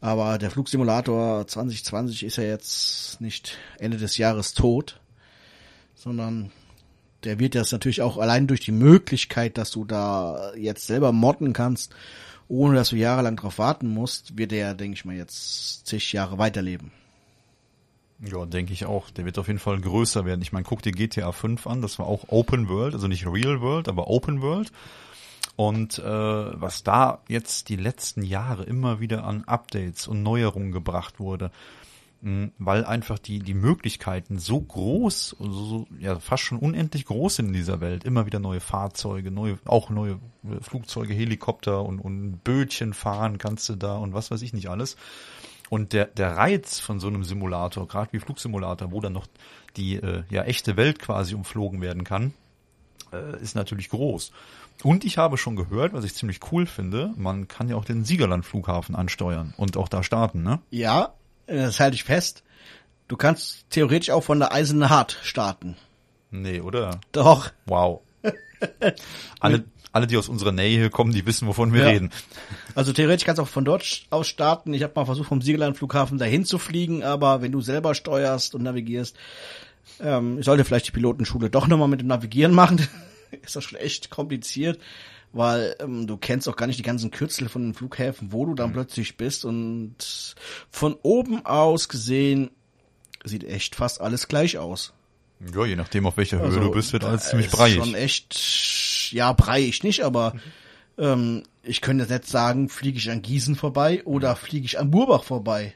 Aber der Flugsimulator 2020 ist ja jetzt nicht Ende des Jahres tot, sondern der wird das natürlich auch allein durch die Möglichkeit, dass du da jetzt selber modden kannst, ohne dass du jahrelang drauf warten musst, wird der, denke ich mal, jetzt zig Jahre weiterleben. Ja, denke ich auch. Der wird auf jeden Fall größer werden. Ich meine, guck dir GTA 5 an, das war auch Open World, also nicht Real World, aber Open World. Und äh, was da jetzt die letzten Jahre immer wieder an Updates und Neuerungen gebracht wurde, weil einfach die, die Möglichkeiten so groß, so, ja, fast schon unendlich groß sind in dieser Welt. Immer wieder neue Fahrzeuge, neue, auch neue äh, Flugzeuge, Helikopter und, und Bötchen fahren kannst du da und was weiß ich nicht alles. Und der, der Reiz von so einem Simulator, gerade wie Flugsimulator, wo dann noch die äh, ja echte Welt quasi umflogen werden kann, äh, ist natürlich groß. Und ich habe schon gehört, was ich ziemlich cool finde, man kann ja auch den Siegerland-Flughafen ansteuern und auch da starten, ne? Ja, das halte ich fest. Du kannst theoretisch auch von der Eiserne Hart starten. Nee, oder? Doch. Wow. alle, alle, die aus unserer Nähe hier kommen, die wissen, wovon wir ja. reden. Also theoretisch kannst du auch von dort aus starten. Ich habe mal versucht, vom Siegerland Flughafen dahin zu fliegen, aber wenn du selber steuerst und navigierst, ähm, ich sollte vielleicht die Pilotenschule doch nochmal mit dem Navigieren machen. ist das schon echt kompliziert weil ähm, du kennst auch gar nicht die ganzen Kürzel von den Flughäfen, wo du dann mhm. plötzlich bist und von oben aus gesehen sieht echt fast alles gleich aus. Ja, je nachdem auf welcher Höhe also, du bist, wird alles ziemlich breiig. Schon echt, ja, breiig nicht, aber ähm, ich könnte jetzt sagen, fliege ich an Gießen vorbei oder fliege ich an Burbach vorbei.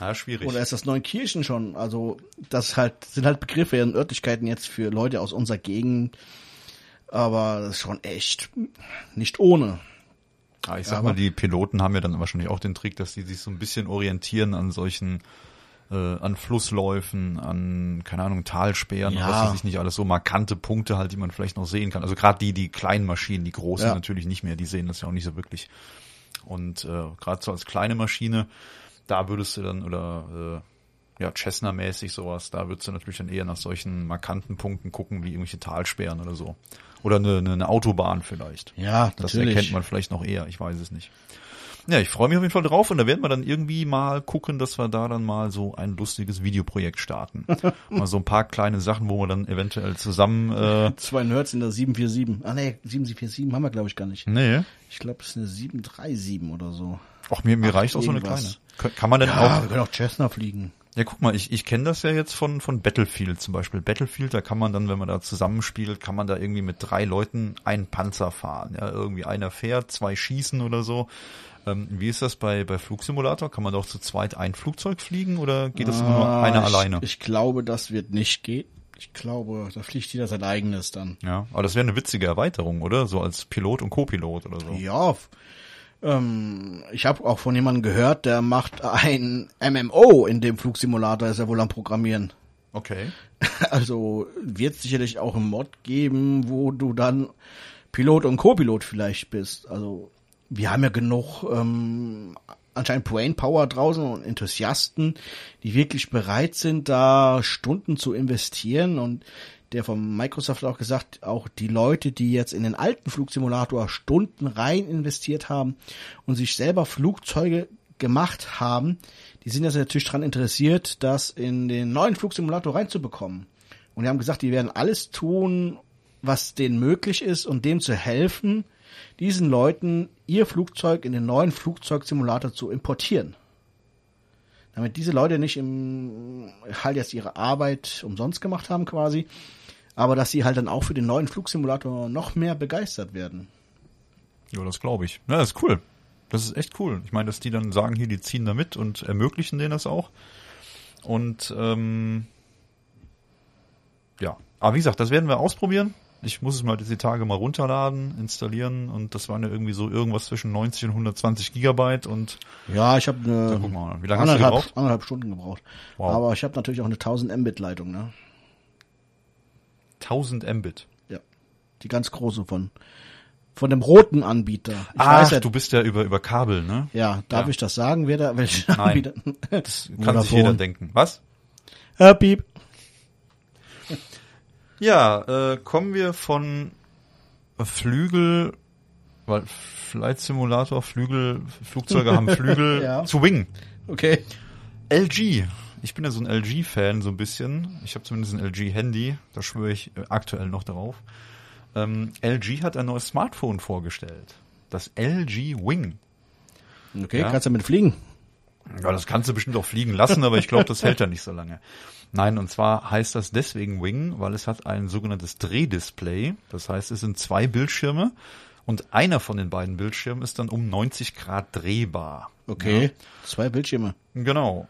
Ah, schwierig. Oder ist das Neunkirchen schon? Also, das halt, sind halt Begriffe in Örtlichkeiten jetzt für Leute aus unserer Gegend, aber das ist schon echt nicht ohne. Ja, ich sag aber, mal, die Piloten haben ja dann wahrscheinlich auch den Trick, dass sie sich so ein bisschen orientieren an solchen äh, an Flussläufen, an, keine Ahnung, Talsperren ja. was weiß ich nicht, alles so markante Punkte halt, die man vielleicht noch sehen kann. Also gerade die, die kleinen Maschinen, die großen ja. natürlich nicht mehr, die sehen das ja auch nicht so wirklich. Und äh, gerade so als kleine Maschine, da würdest du dann, oder äh, ja, Cessna-mäßig sowas, da würdest du natürlich dann eher nach solchen markanten Punkten gucken, wie irgendwelche Talsperren oder so. Oder eine, eine Autobahn vielleicht. Ja, Das natürlich. erkennt man vielleicht noch eher, ich weiß es nicht. Ja, ich freue mich auf jeden Fall drauf und da werden wir dann irgendwie mal gucken, dass wir da dann mal so ein lustiges Videoprojekt starten. mal so ein paar kleine Sachen, wo wir dann eventuell zusammen äh Zwei Nerds in der 747. Ah nee, 747 haben wir glaube ich gar nicht. Nee. Ich glaube, es ist eine 737 oder so. Ach, mir, mir Ach, reicht auch so eine kleine. Kann man denn ja, auch... wir können auch Cessna fliegen. Ja, guck mal, ich, ich kenne das ja jetzt von, von Battlefield zum Beispiel. Battlefield, da kann man dann, wenn man da zusammenspielt, kann man da irgendwie mit drei Leuten einen Panzer fahren. Ja, irgendwie einer fährt, zwei schießen oder so. Ähm, wie ist das bei, bei Flugsimulator? Kann man doch zu zweit ein Flugzeug fliegen oder geht das ah, immer nur einer ich, alleine? Ich glaube, das wird nicht gehen. Ich glaube, da fliegt jeder sein eigenes dann. Ja, aber das wäre eine witzige Erweiterung, oder? So als Pilot und Co-Pilot oder so. Ja, ähm, ich habe auch von jemandem gehört, der macht ein MMO in dem Flugsimulator, ist er wohl am Programmieren. Okay. Also wird sicherlich auch einen Mod geben, wo du dann Pilot und Co-Pilot vielleicht bist. Also wir haben ja genug ähm, anscheinend Brain Power draußen und Enthusiasten, die wirklich bereit sind, da Stunden zu investieren und der von Microsoft auch gesagt, auch die Leute, die jetzt in den alten Flugsimulator Stunden rein investiert haben und sich selber Flugzeuge gemacht haben, die sind jetzt natürlich daran interessiert, das in den neuen Flugsimulator reinzubekommen. Und die haben gesagt, die werden alles tun, was denen möglich ist und dem zu helfen, diesen Leuten ihr Flugzeug in den neuen Flugzeugsimulator zu importieren. Damit diese Leute nicht im halt jetzt ihre Arbeit umsonst gemacht haben quasi, aber dass sie halt dann auch für den neuen Flugsimulator noch mehr begeistert werden. Ja, das glaube ich. Ja, das ist cool. Das ist echt cool. Ich meine, dass die dann sagen, hier, die ziehen da mit und ermöglichen denen das auch. Und ähm, ja, aber wie gesagt, das werden wir ausprobieren. Ich muss es mal diese Tage mal runterladen, installieren und das waren ja irgendwie so irgendwas zwischen 90 und 120 Gigabyte und Ja, ich habe eine da guck mal, wie lange hast du anderthalb, gebraucht? anderthalb Stunden gebraucht. Wow. Aber ich habe natürlich auch eine 1000 Mbit Leitung, ne? 1000 Mbit. Ja. Die ganz große von von dem roten Anbieter. Ich Ach, weiß ja, du bist ja über über Kabel, ne? ja, darf Ja. ich das sagen, wer da welchen Nein. Anbieter? Das kann sich jeder denken. Was? Äh, piep. Ja, äh, kommen wir von Flügel, weil Flight Simulator, Flügel, Flugzeuge haben Flügel, Ja. zu Wing. Okay. LG. Ich bin ja so ein LG-Fan so ein bisschen. Ich habe zumindest ein LG-Handy, da schwöre ich äh, aktuell noch darauf. Ähm, LG hat ein neues Smartphone vorgestellt. Das LG Wing. Okay, Ja. kannst du mit fliegen? Ja, das kannst du bestimmt auch fliegen lassen, aber ich glaube, das hält ja nicht so lange. Nein, und zwar heißt das deswegen Wing, weil es hat ein sogenanntes Drehdisplay. Das heißt, es sind zwei Bildschirme und einer von den beiden Bildschirmen ist dann um 90 Grad drehbar. Okay. Zwei Bildschirme. Genau.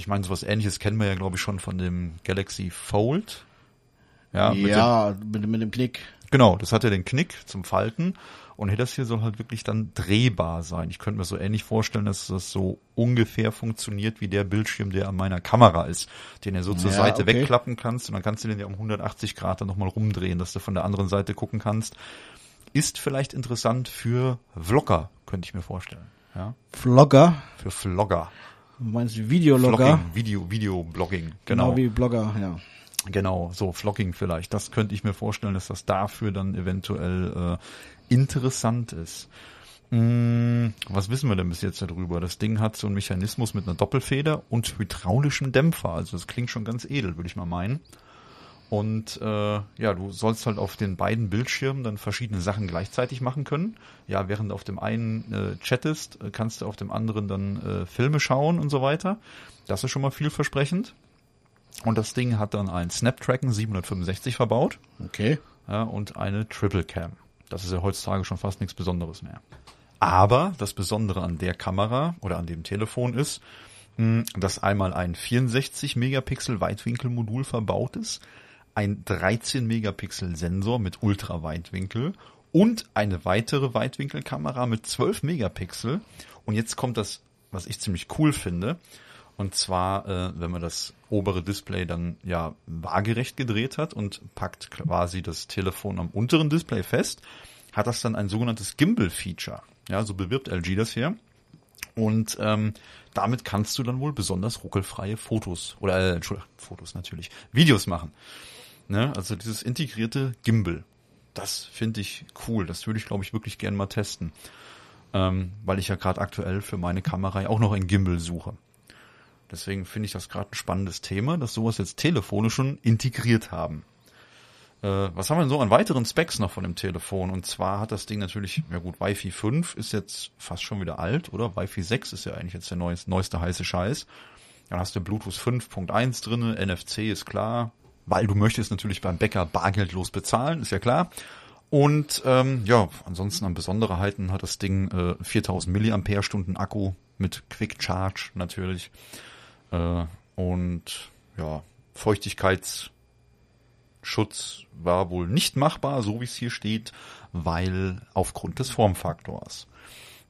Ich meine, sowas ähnliches kennen wir ja, glaube ich, schon von dem Galaxy Fold. Ja, mit dem, Ja, mit, mit dem Knick. genau, das hat ja den Knick zum Falten. Und hey, das hier soll halt wirklich dann drehbar sein. Ich könnte mir so ähnlich vorstellen, dass das so ungefähr funktioniert wie der Bildschirm, der an meiner Kamera ist, den du so zur Ja, Seite okay. wegklappen kannst und dann kannst du den ja um 180 Grad dann nochmal rumdrehen, dass du von der anderen Seite gucken kannst. Ist vielleicht interessant für Vlogger, könnte ich mir vorstellen. Ja, Vlogger. für Vlogger. Du meinst Videologger? Vlogging, Video, Video-Blogging. Genau Genau. wie Blogger, ja. Genau, so Vlogging vielleicht. Das könnte ich mir vorstellen, dass das dafür dann eventuell äh, interessant ist. Hm, was wissen wir denn bis jetzt darüber? Das Ding hat so einen Mechanismus mit einer Doppelfeder und hydraulischen Dämpfer. Also das klingt schon ganz edel, würde ich mal meinen. Und äh, ja, du sollst halt auf den beiden Bildschirmen dann verschiedene Sachen gleichzeitig machen können. Ja, während du auf dem einen äh, chattest, äh, kannst du auf dem anderen dann äh, Filme schauen und so weiter. Das ist schon mal vielversprechend. Und das Ding hat dann ein Snapdragon 765 verbaut Okay. ja, und eine Triple Cam. Das ist ja heutzutage schon fast nichts Besonderes mehr. Aber das Besondere an der Kamera oder an dem Telefon ist, mh, dass einmal ein 64 Megapixel Weitwinkelmodul verbaut ist, ein 13 Megapixel Sensor mit Ultraweitwinkel und eine weitere Weitwinkelkamera mit 12 Megapixel. Und jetzt kommt das, was ich ziemlich cool finde. Und zwar, äh, wenn man das obere Display dann ja waagerecht gedreht hat und packt quasi das Telefon am unteren Display fest, hat das dann ein sogenanntes Gimbal-Feature. Ja, so bewirbt LG das hier. Und ähm, damit kannst du dann wohl besonders ruckelfreie Fotos oder äh, Entschuldigung, Fotos natürlich, Videos machen. Ne? Also dieses integrierte Gimbal. Das finde ich cool. Das würde ich, glaube ich, wirklich gern mal testen. Ähm, weil ich ja gerade aktuell für meine Kamera auch noch ein Gimbal suche. Deswegen finde ich das gerade ein spannendes Thema, dass sowas jetzt Telefone schon integriert haben. Äh, was haben wir denn so an weiteren Specs noch von dem Telefon? Und zwar hat das Ding natürlich, ja gut, Wi-Fi 5 ist jetzt fast schon wieder alt, oder? Wi-Fi 6 ist ja eigentlich jetzt der neueste, neueste heiße Scheiß. Dann hast du Bluetooth 5.1 drinne, NFC ist klar, weil du möchtest natürlich beim Bäcker bargeldlos bezahlen, ist ja klar. Und ähm, ja, ansonsten an Besonderheiten hat das Ding äh, 4000 Milliampere-Stunden Akku mit Quick Charge natürlich. Äh, und ja, Feuchtigkeitsschutz war wohl nicht machbar, so wie es hier steht, weil aufgrund des Formfaktors.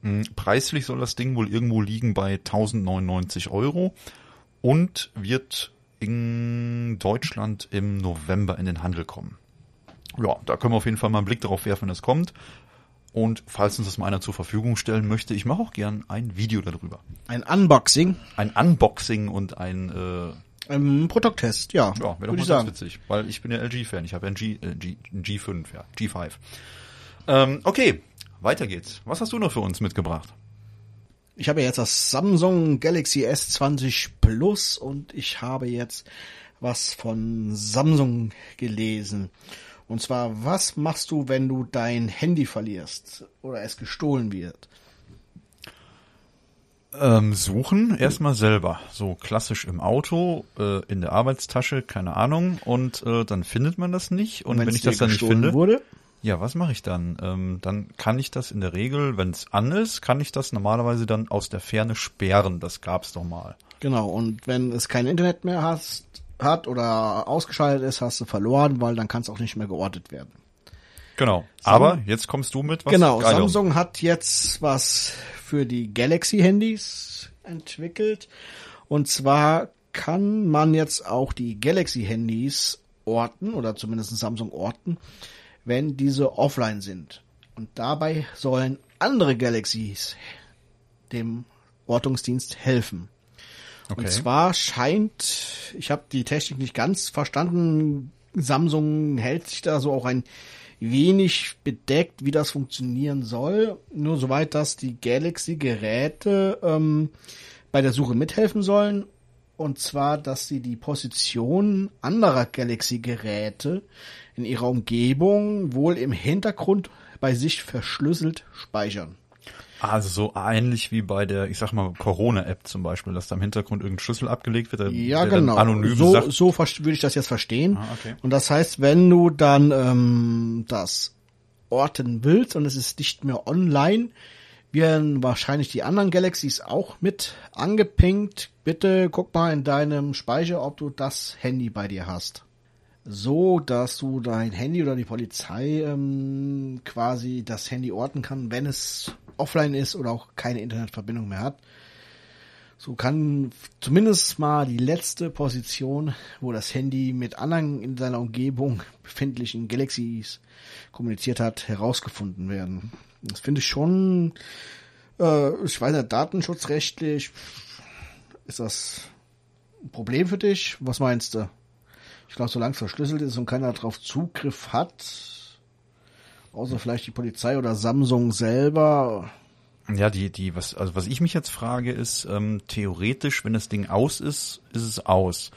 Hm, Preislich soll das Ding wohl irgendwo liegen bei 1099 Euro und wird in Deutschland im November in den Handel kommen. Ja, da können wir auf jeden Fall mal einen Blick darauf werfen, wenn es kommt. Und falls uns das mal einer zur Verfügung stellen möchte, ich mache auch gern ein Video darüber. Ein Unboxing. Ein Unboxing und ein, äh, Ein Produkttest, ja. ja, wäre doch mal ich ganz sagen. witzig, weil ich bin ja LG-Fan. Ich habe ja ein, G, äh, G, ein G5, ja, G5. Ähm, okay, weiter geht's. Was hast du noch für uns mitgebracht? Ich habe jetzt das Samsung Galaxy S20 Plus und ich habe jetzt was von Samsung gelesen. Und zwar, was machst du, wenn du dein Handy verlierst oder es gestohlen wird? Ähm, suchen erstmal selber, so klassisch im Auto, äh, in der Arbeitstasche, keine Ahnung, und äh, dann findet man das nicht. Und, wenn wenn ich das dann nicht finde, wurde? Ja, was mache ich dann? Ähm, dann kann ich das in der Regel, wenn es an ist, kann ich das normalerweise dann aus der Ferne sperren. Das gab's doch mal. Genau, und wenn es kein Internet mehr hast, hat oder ausgeschaltet ist, hast du verloren, weil dann kann es auch nicht mehr geortet werden. Genau. Aber jetzt kommst du mit was genau, Geilem. Samsung hat jetzt was für die Galaxy-Handys entwickelt. Und zwar kann man jetzt auch die Galaxy-Handys orten, oder zumindest Samsung orten, wenn diese offline sind. Und dabei sollen andere Galaxies dem Ortungsdienst helfen. Okay. Und zwar scheint, ich habe die Technik nicht ganz verstanden, Samsung hält sich da so auch ein wenig bedeckt, wie das funktionieren soll. Nur soweit, dass die Galaxy-Geräte ähm, bei der Suche mithelfen sollen. Und zwar, dass sie die Position anderer Galaxy-Geräte in ihrer Umgebung wohl im Hintergrund bei sich verschlüsselt speichern. Also so ähnlich wie bei der, ich sag mal, Corona-App zum Beispiel, dass da im Hintergrund irgendein Schlüssel abgelegt wird, der, Ja, der genau. anonym so sagt, so würde ich das jetzt verstehen. Ah, okay. Und das heißt, wenn du dann ähm, das orten willst und es ist nicht mehr online, werden wahrscheinlich die anderen Galaxies auch mit angepinkt. Bitte guck mal in deinem Speicher, ob du das Handy bei dir hast. So, dass du dein Handy oder die Polizei ähm, quasi das Handy orten kann, wenn es offline ist oder auch keine Internetverbindung mehr hat. So kann zumindest mal die letzte Position, wo das Handy mit anderen in seiner Umgebung befindlichen Galaxies kommuniziert hat, herausgefunden werden. Das finde ich schon, äh, ich weiß nicht, datenschutzrechtlich ist das ein Problem für dich? Was meinst du? Ich glaube, solange es verschlüsselt ist und keiner darauf Zugriff hat, außer vielleicht die Polizei oder Samsung selber, Ja, die, die, was, also was ich mich jetzt frage, ist, ähm, theoretisch, wenn das Ding aus ist, ist es aus.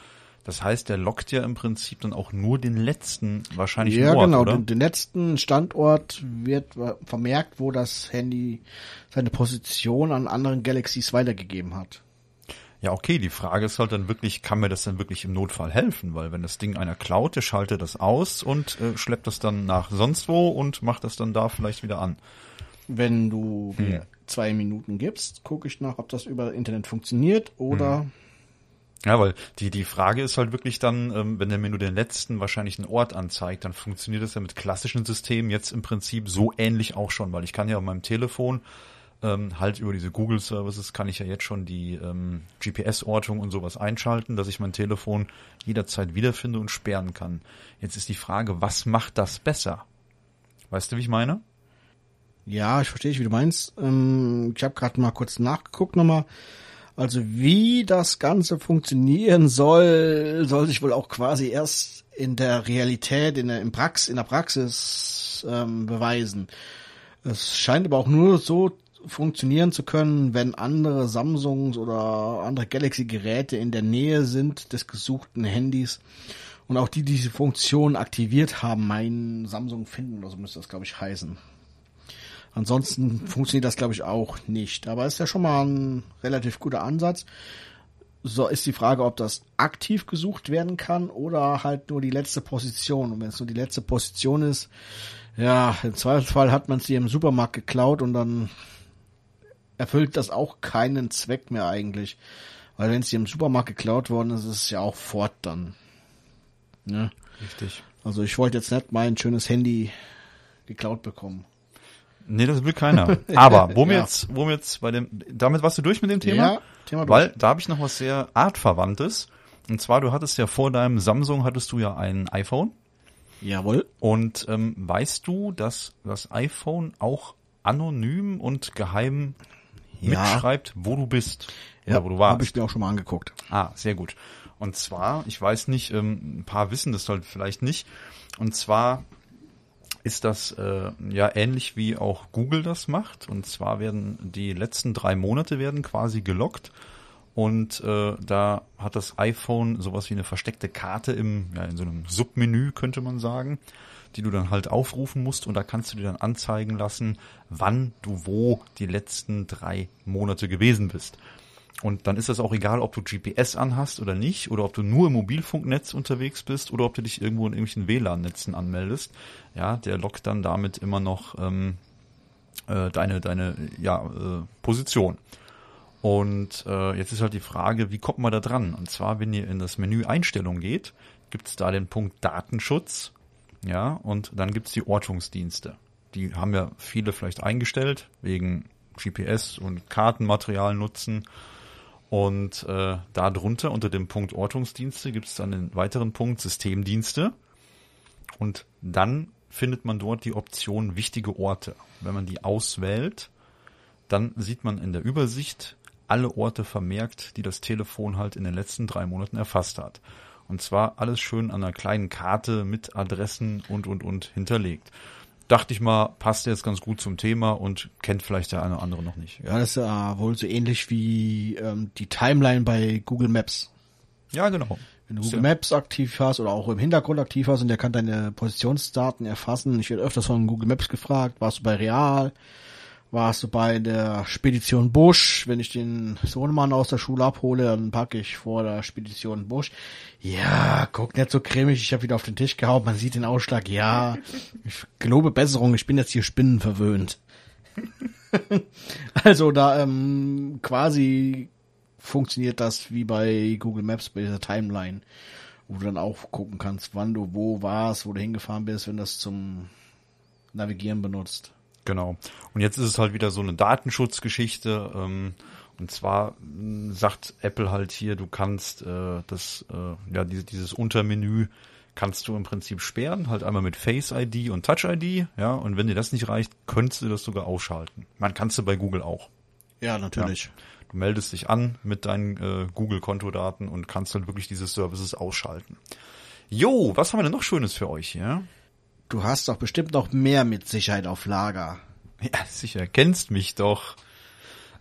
Das heißt, der lockt ja im Prinzip dann auch nur den letzten wahrscheinlich Ja, Ort, genau. oder? Den, den letzten Standort wird vermerkt, wo das Handy seine Position an anderen Galaxies weitergegeben hat. Ja, okay, die Frage ist halt dann wirklich, kann mir das dann wirklich im Notfall helfen? Weil wenn das Ding einer klaut, der schaltet das aus und äh, schleppt das dann nach sonst wo und macht das dann da vielleicht wieder an. Wenn du Hm. Zwei Minuten gibst, gucke ich nach, ob das über Internet funktioniert oder Hm. Ja, weil die, die Frage ist halt wirklich dann, ähm, wenn der nur den letzten wahrscheinlichen Ort anzeigt, dann funktioniert das ja mit klassischen Systemen jetzt im Prinzip so ähnlich auch schon, weil ich kann ja auf meinem Telefon ähm, halt über diese Google Services kann ich ja jetzt schon die ähm, GPS-Ortung und sowas einschalten, dass ich mein Telefon jederzeit wiederfinde und sperren kann. Jetzt ist die Frage, was macht das besser? Weißt du, wie ich meine? Ja, ich verstehe, wie du meinst. Ähm, ich habe gerade mal kurz nachgeguckt nochmal. Also wie das Ganze funktionieren soll, soll sich wohl auch quasi erst in der Realität, in der, im Prax, in der Praxis ähm, beweisen. Es scheint aber auch nur so funktionieren zu können, wenn andere Samsungs oder andere Galaxy-Geräte in der Nähe sind des gesuchten Handys und auch die die diese Funktion aktiviert haben, mein Samsung finden oder so müsste das glaube ich heißen. Ansonsten funktioniert das, glaube ich, auch nicht. Aber ist ja schon mal ein relativ guter Ansatz. So ist die Frage, ob das aktiv gesucht werden kann oder halt nur die letzte Position. Und wenn es nur die letzte Position ist, ja, im Zweifelsfall hat man dir im Supermarkt geklaut und dann erfüllt das auch keinen Zweck mehr eigentlich. Weil wenn es dir im Supermarkt geklaut worden ist, ist es ja auch fort dann. Ne? Richtig. Also ich wollte jetzt nicht mein schönes Handy geklaut bekommen. Nee, das will keiner. Aber wo wir Ja. jetzt, wo wir jetzt bei dem, damit warst du durch mit dem Thema? Ja, Thema durch. Weil da habe ich noch was sehr artverwandtes. Und zwar, du hattest ja vor deinem Samsung hattest du ja ein iPhone. Jawohl. Und ähm, weißt du, dass das iPhone auch anonym und geheim Ja. mitschreibt, wo du bist oder wo du warst? Habe ich mir auch schon mal angeguckt. Ah, sehr gut. Und zwar, ich weiß nicht, ähm, ein paar wissen das halt vielleicht nicht. Und zwar ist das äh, ja ähnlich wie auch Google das macht. Und zwar werden die letzten drei Monate werden quasi gelockt. Und äh, da hat das iPhone sowas wie eine versteckte Karte im, ja, in so einem Submenü, könnte man sagen, die du dann halt aufrufen musst und da kannst du dir dann anzeigen lassen, wann du wo die letzten drei Monate gewesen bist. Und dann ist das auch egal, ob du GPS anhast oder nicht, oder ob du nur im Mobilfunknetz unterwegs bist oder ob du dich irgendwo in irgendwelchen WLAN-Netzen anmeldest. Ja, der lockt dann damit immer noch ähm, äh, deine, deine ja, äh, Position. Und äh, jetzt ist halt die Frage, wie kommt man da dran? Und zwar, wenn ihr in das Menü Einstellung geht, gibt es da den Punkt Datenschutz, ja, und dann gibt es die Ortungsdienste. Die haben ja viele vielleicht eingestellt, wegen GPS und Kartenmaterial nutzen. Und äh, da drunter unter dem Punkt Ortungsdienste gibt es dann den weiteren Punkt Systemdienste. Und dann findet man dort die Option wichtige Orte. Wenn man die auswählt, dann sieht man in der Übersicht alle Orte vermerkt, die das Telefon halt in den letzten drei Monaten erfasst hat. Und zwar alles schön an einer kleinen Karte mit Adressen und, und, und hinterlegt. Dachte ich mal, passt jetzt ganz gut zum Thema und kennt vielleicht der eine oder andere noch nicht. Ja, das ist äh, wohl so ähnlich wie ähm, die Timeline bei Google Maps. Ja, genau. Wenn du Google Maps aktiv hast oder auch im Hintergrund aktiv hast und der kann deine Positionsdaten erfassen. Ich werde öfters von Google Maps gefragt, warst du bei Real? Warst du bei der Spedition Busch. Wenn ich den Sohnemann aus der Schule abhole, dann packe ich vor der Spedition Busch. Ja, guck nicht so cremig, ich habe wieder auf den Tisch gehauen, man sieht den Ausschlag. Ja, ich gelobe Besserung, ich bin jetzt hier spinnenverwöhnt. also da ähm, quasi funktioniert das wie bei Google Maps bei dieser Timeline, wo du dann auch gucken kannst, wann du wo warst, wo du hingefahren bist, wenn das zum Navigieren benutzt. Genau. Und jetzt ist es halt wieder so eine Datenschutzgeschichte. Ähm, und zwar äh, sagt Apple halt hier, du kannst äh, das, äh, ja, diese, dieses Untermenü kannst du im Prinzip sperren, halt einmal mit Face ID und Touch ID, ja, und wenn dir das nicht reicht, könntest du das sogar ausschalten. Man kannst du bei Google auch. Ja, natürlich. Ja. Du meldest dich an mit deinen äh, Google-Kontodaten und kannst dann wirklich diese Services ausschalten. Jo, was haben wir denn noch Schönes für euch hier? Du hast doch bestimmt noch mehr mit Sicherheit auf Lager. Ja, sicher, kennst mich doch.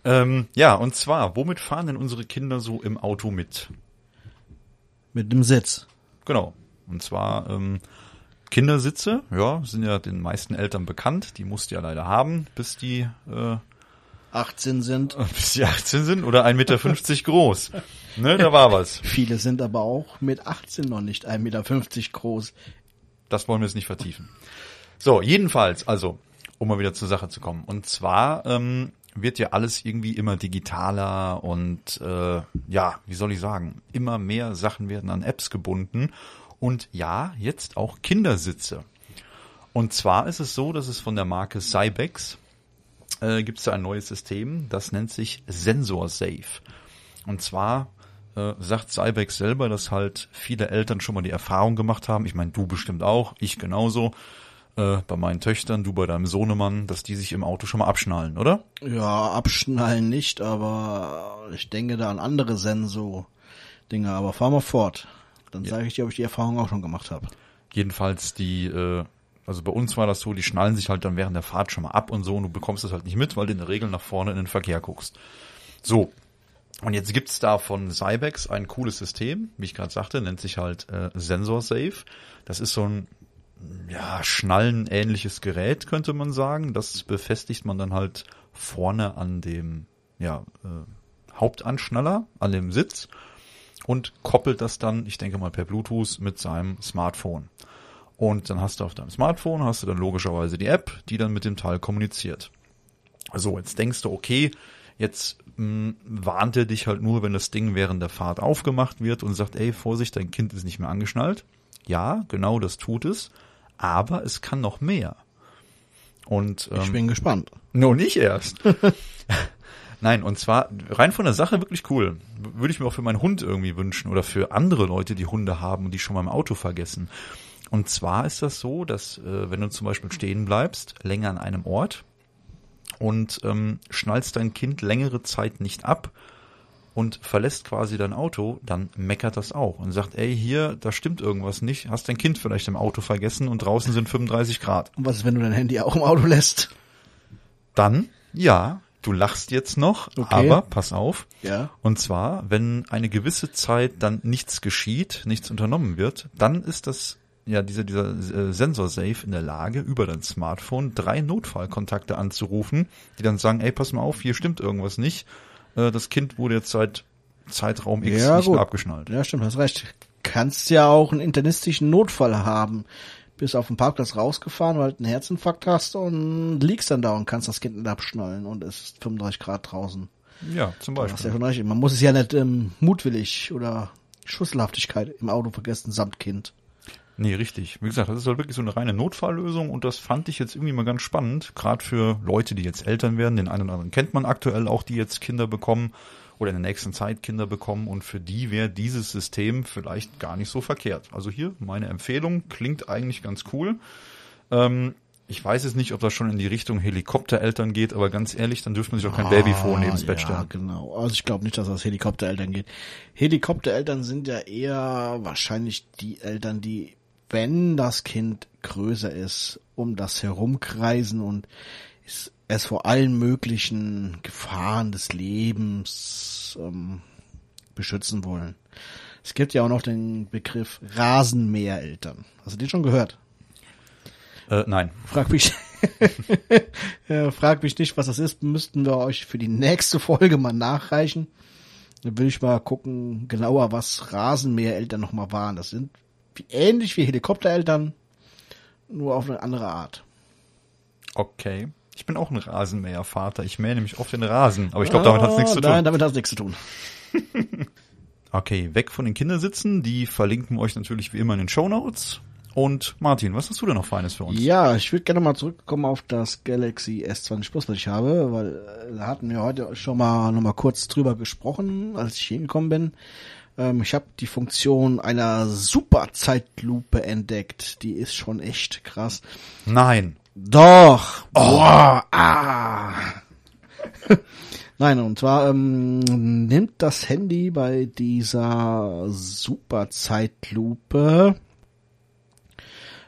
Ähm, ja, und zwar, womit fahren denn unsere Kinder so im Auto mit? Mit dem Sitz. Genau. Und zwar ähm, Kindersitze, ja, sind ja den meisten Eltern bekannt. Die musst du ja leider haben, bis die äh, 18 sind. Bis die 18 sind oder 1,50 Meter groß. Ne, da war was. Viele sind aber auch mit 18 noch nicht 1,50 Meter groß. Das wollen wir jetzt nicht vertiefen. So, jedenfalls, also, um mal wieder zur Sache zu kommen. Und zwar ähm, wird ja alles irgendwie immer digitaler und äh, ja, wie soll ich sagen, immer mehr Sachen werden an Apps gebunden. Und ja, jetzt auch Kindersitze. Und zwar ist es so, dass es von der Marke Cybex äh, gibt es da ein neues System, das nennt sich Sensor Safe. Und zwar äh, sagt Cybex selber, dass halt viele Eltern schon mal die Erfahrung gemacht haben. Ich meine, du bestimmt auch, ich genauso. Äh, bei meinen Töchtern, du bei deinem Sohnemann, dass die sich im Auto schon mal abschnallen, oder? Ja, abschnallen nicht, aber ich denke da an andere Senso-Dinge. Aber fahr mal fort. Dann ja. sage ich dir, ob ich die Erfahrung auch schon gemacht habe. Jedenfalls die, äh, also bei uns war das so, die schnallen sich halt dann während der Fahrt schon mal ab und so und du bekommst das halt nicht mit, weil du in der Regel nach vorne in den Verkehr guckst. So, und jetzt gibt's da von Cybex ein cooles System, wie ich gerade sagte, nennt sich halt äh, Sensor Safe. Das ist so ein ja, Schnallen-ähnliches Gerät, könnte man sagen. Das befestigt man dann halt vorne an dem ja, äh, Hauptanschnaller, an dem Sitz und koppelt das dann, ich denke mal per Bluetooth, mit seinem Smartphone. Und dann hast du auf deinem Smartphone, hast du dann logischerweise die App, die dann mit dem Teil kommuniziert. So, jetzt denkst du, okay, Jetzt mh, hm, warnt er dich halt nur, wenn das Ding während der Fahrt aufgemacht wird und sagt, ey, Vorsicht, dein Kind ist nicht mehr angeschnallt. Ja, genau das tut es. Aber es kann noch mehr. Und ähm, ich bin gespannt. No, nicht erst. Nein, und zwar rein von der Sache wirklich cool. Würde ich mir auch für meinen Hund irgendwie wünschen oder für andere Leute, die Hunde haben und die schon mal im Auto vergessen. Und zwar ist das so, dass äh, wenn du zum Beispiel stehen bleibst, länger an einem Ort, und ähm, schnallst dein Kind längere Zeit nicht ab und verlässt quasi dein Auto, dann meckert das auch und sagt, ey, hier, da stimmt irgendwas nicht, hast dein Kind vielleicht im Auto vergessen und draußen sind 35 Grad. Und was ist, wenn du dein Handy auch im Auto lässt? Dann, ja, Du lachst jetzt noch, okay. aber pass auf. Ja. Und zwar, wenn eine gewisse Zeit dann nichts geschieht, nichts unternommen wird, dann ist das ja dieser dieser äh, Sensor Safe in der Lage über dein Smartphone drei Notfallkontakte anzurufen, die dann sagen, ey, pass mal auf, hier stimmt irgendwas nicht. Äh, das Kind wurde jetzt seit Zeitraum X ja, nicht gut. mehr abgeschnallt. Ja, stimmt, hast recht. Kannst ja auch einen internistischen Notfall haben. Bist auf dem Parkplatz rausgefahren, weil du einen Herzinfarkt hast und liegst dann da und kannst das Kind nicht abschnallen und es ist 35 Grad draußen. Ja, zum Beispiel. hast ja schon recht. Man muss es ja nicht ähm, mutwillig oder Schusselhaftigkeit im Auto vergessen samt Kind. Nee, richtig. Wie gesagt, das ist halt wirklich so eine reine Notfalllösung und das fand ich jetzt irgendwie mal ganz spannend, gerade für Leute, die jetzt Eltern werden. Den einen oder anderen kennt man aktuell auch, die jetzt Kinder bekommen oder in der nächsten Zeit Kinder bekommen und für die wäre dieses System vielleicht gar nicht so verkehrt. Also hier meine Empfehlung, klingt eigentlich ganz cool. Ähm, ich weiß es nicht, ob das schon in die Richtung Helikoptereltern geht, aber ganz ehrlich, dann dürfte man sich auch kein ah, Baby vornehmen ins Bett stellen. Ja, genau. Also ich glaube nicht, dass das Helikoptereltern geht. Helikoptereltern sind ja eher wahrscheinlich die Eltern, die, wenn das Kind größer ist, um das herumkreisen und es vor allen möglichen Gefahren des Lebens ähm, beschützen wollen. Es gibt ja auch noch den Begriff Rasenmähereltern. Hast du den schon gehört? Äh, nein. Frag mich, ja, frag mich nicht, was das ist. Müssten wir euch für die nächste Folge mal nachreichen. Dann will ich mal gucken, genauer, was Rasenmähereltern nochmal waren. Das sind wie, ähnlich wie Helikoptereltern, nur auf eine andere Art. Okay. Ich bin auch ein Rasenmähervater. Ich mähe nämlich oft den Rasen. Aber ich glaube, damit hat es nichts zu tun. Nein, damit hat es nichts zu tun. okay, weg von den Kindersitzen. Die verlinken wir euch natürlich wie immer in den Show Notes. Und Martin, was hast du denn noch Feines für uns? Ja, ich würde gerne mal zurückkommen auf das Galaxy S20 Plus, was ich habe, weil äh, da hatten wir heute schon mal noch mal kurz drüber gesprochen, als ich hingekommen bin. Ähm, ich habe die Funktion einer Super-Zeitlupe entdeckt. Die ist schon echt krass. Nein. Doch. Oh. Boah, ah. Nein, und zwar ähm, nimmt das Handy bei dieser Superzeitlupe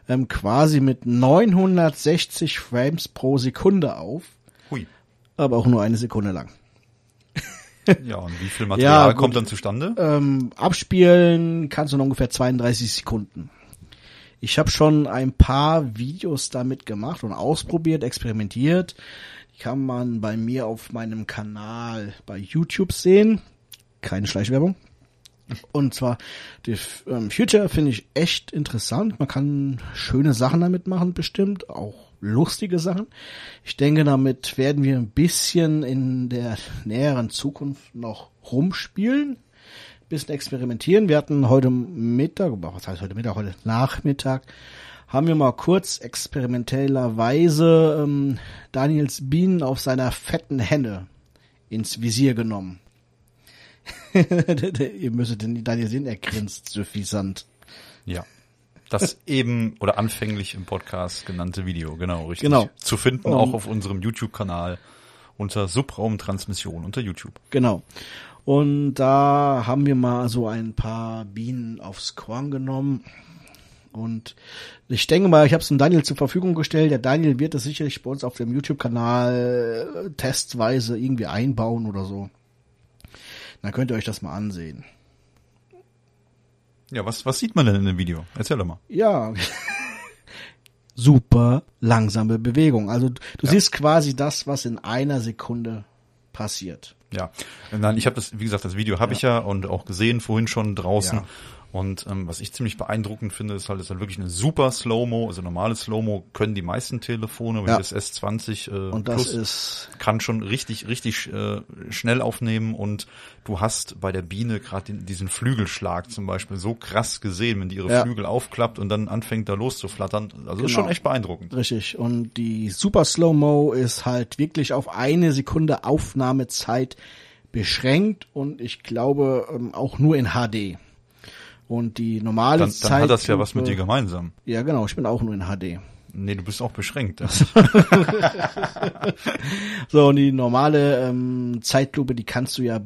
ähm, quasi mit 960 Frames pro Sekunde auf. Hui. Aber auch nur eine Sekunde lang. ja, und wie viel Material ja, kommt dann zustande? Ähm, abspielen kannst du noch ungefähr 32 Sekunden. Ich habe schon ein paar Videos damit gemacht und ausprobiert, experimentiert. Die kann man bei mir auf meinem Kanal bei YouTube sehen. Keine Schleichwerbung. Und zwar, die ähm, Future finde ich echt interessant. Man kann schöne Sachen damit machen, bestimmt. Auch lustige Sachen. Ich denke, damit werden wir ein bisschen in der näheren Zukunft noch rumspielen bisschen experimentieren. Wir hatten heute Mittag, was heißt heute Mittag, heute Nachmittag, haben wir mal kurz experimentellerweise ähm, Daniels Bienen auf seiner fetten Henne ins Visier genommen. Ihr müsstet den Daniel sehen, er grinst suffisant. Ja. Das eben oder anfänglich im Podcast genannte Video, genau, richtig. Genau. Zu finden um, auch auf unserem YouTube-Kanal unter Subraumtransmission unter YouTube. Genau. Und da haben wir mal so ein paar Bienen aufs Korn genommen. Und ich denke mal, ich habe es dem Daniel zur Verfügung gestellt. Der Daniel wird es sicherlich bei uns auf dem YouTube-Kanal testweise irgendwie einbauen oder so. Dann könnt ihr euch das mal ansehen. Ja, was, was sieht man denn in dem Video? Erzähl doch mal. Ja. Super langsame Bewegung. Also du ja. siehst quasi das, was in einer Sekunde passiert. Ja, nein, ich habe das, wie gesagt, das Video habe ja. ich ja und auch gesehen vorhin schon draußen. Ja. Und ähm, was ich ziemlich beeindruckend finde, ist halt, ist halt wirklich eine super Slow-Mo. Also normale Slow-Mo können die meisten Telefone, aber ja. das S20 äh, und das Plus ist kann schon richtig, richtig äh, schnell aufnehmen. Und du hast bei der Biene gerade diesen Flügelschlag zum Beispiel so krass gesehen, wenn die ihre ja. Flügel aufklappt und dann anfängt da loszuflattern. Also genau. ist schon echt beeindruckend. Richtig. Und die Super Slow-Mo ist halt wirklich auf eine Sekunde Aufnahmezeit beschränkt und ich glaube ähm, auch nur in HD. Und die normale dann, dann Zeit. Dann hat das ja was mit dir gemeinsam. Ja, genau. Ich bin auch nur in HD. Nee, du bist auch beschränkt. so, und die normale ähm, Zeitlupe, die kannst du ja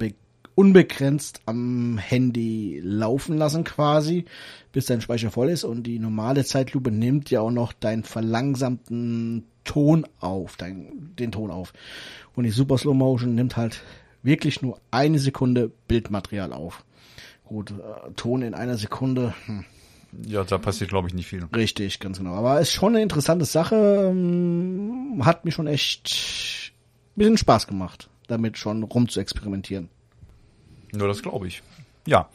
unbegrenzt am Handy laufen lassen quasi, bis dein Speicher voll ist. Und die normale Zeitlupe nimmt ja auch noch deinen verlangsamten Ton auf, dein, den Ton auf. Und die Super Slow Motion nimmt halt wirklich nur eine Sekunde Bildmaterial auf. Gut, äh, Ton in einer Sekunde, hm, Ja, da passiert, glaube ich, nicht viel. Richtig, ganz genau. Aber ist schon eine interessante Sache. ähm, Hat mir schon echt ein bisschen Spaß gemacht, damit schon rum zu experimentieren. Nur das glaube ich. Ja.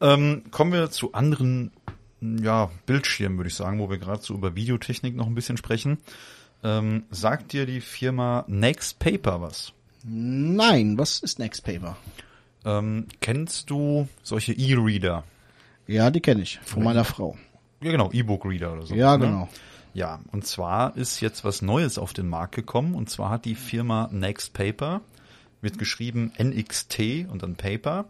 Ähm, kommen wir zu anderen ja, Bildschirmen, würde ich sagen, wo wir gerade so über Videotechnik noch ein bisschen sprechen. Ähm, sagt dir die Firma Next Paper was? Nein, was ist Next Paper? Ähm, kennst du solche E-Reader? Ja, die kenne ich von meiner Frau. Ja, genau, E-Book-Reader oder so. Ja, ne? genau. Ja, und zwar ist jetzt was Neues auf den Markt gekommen. Und zwar hat die Firma Next Paper, wird geschrieben NXT und dann Paper,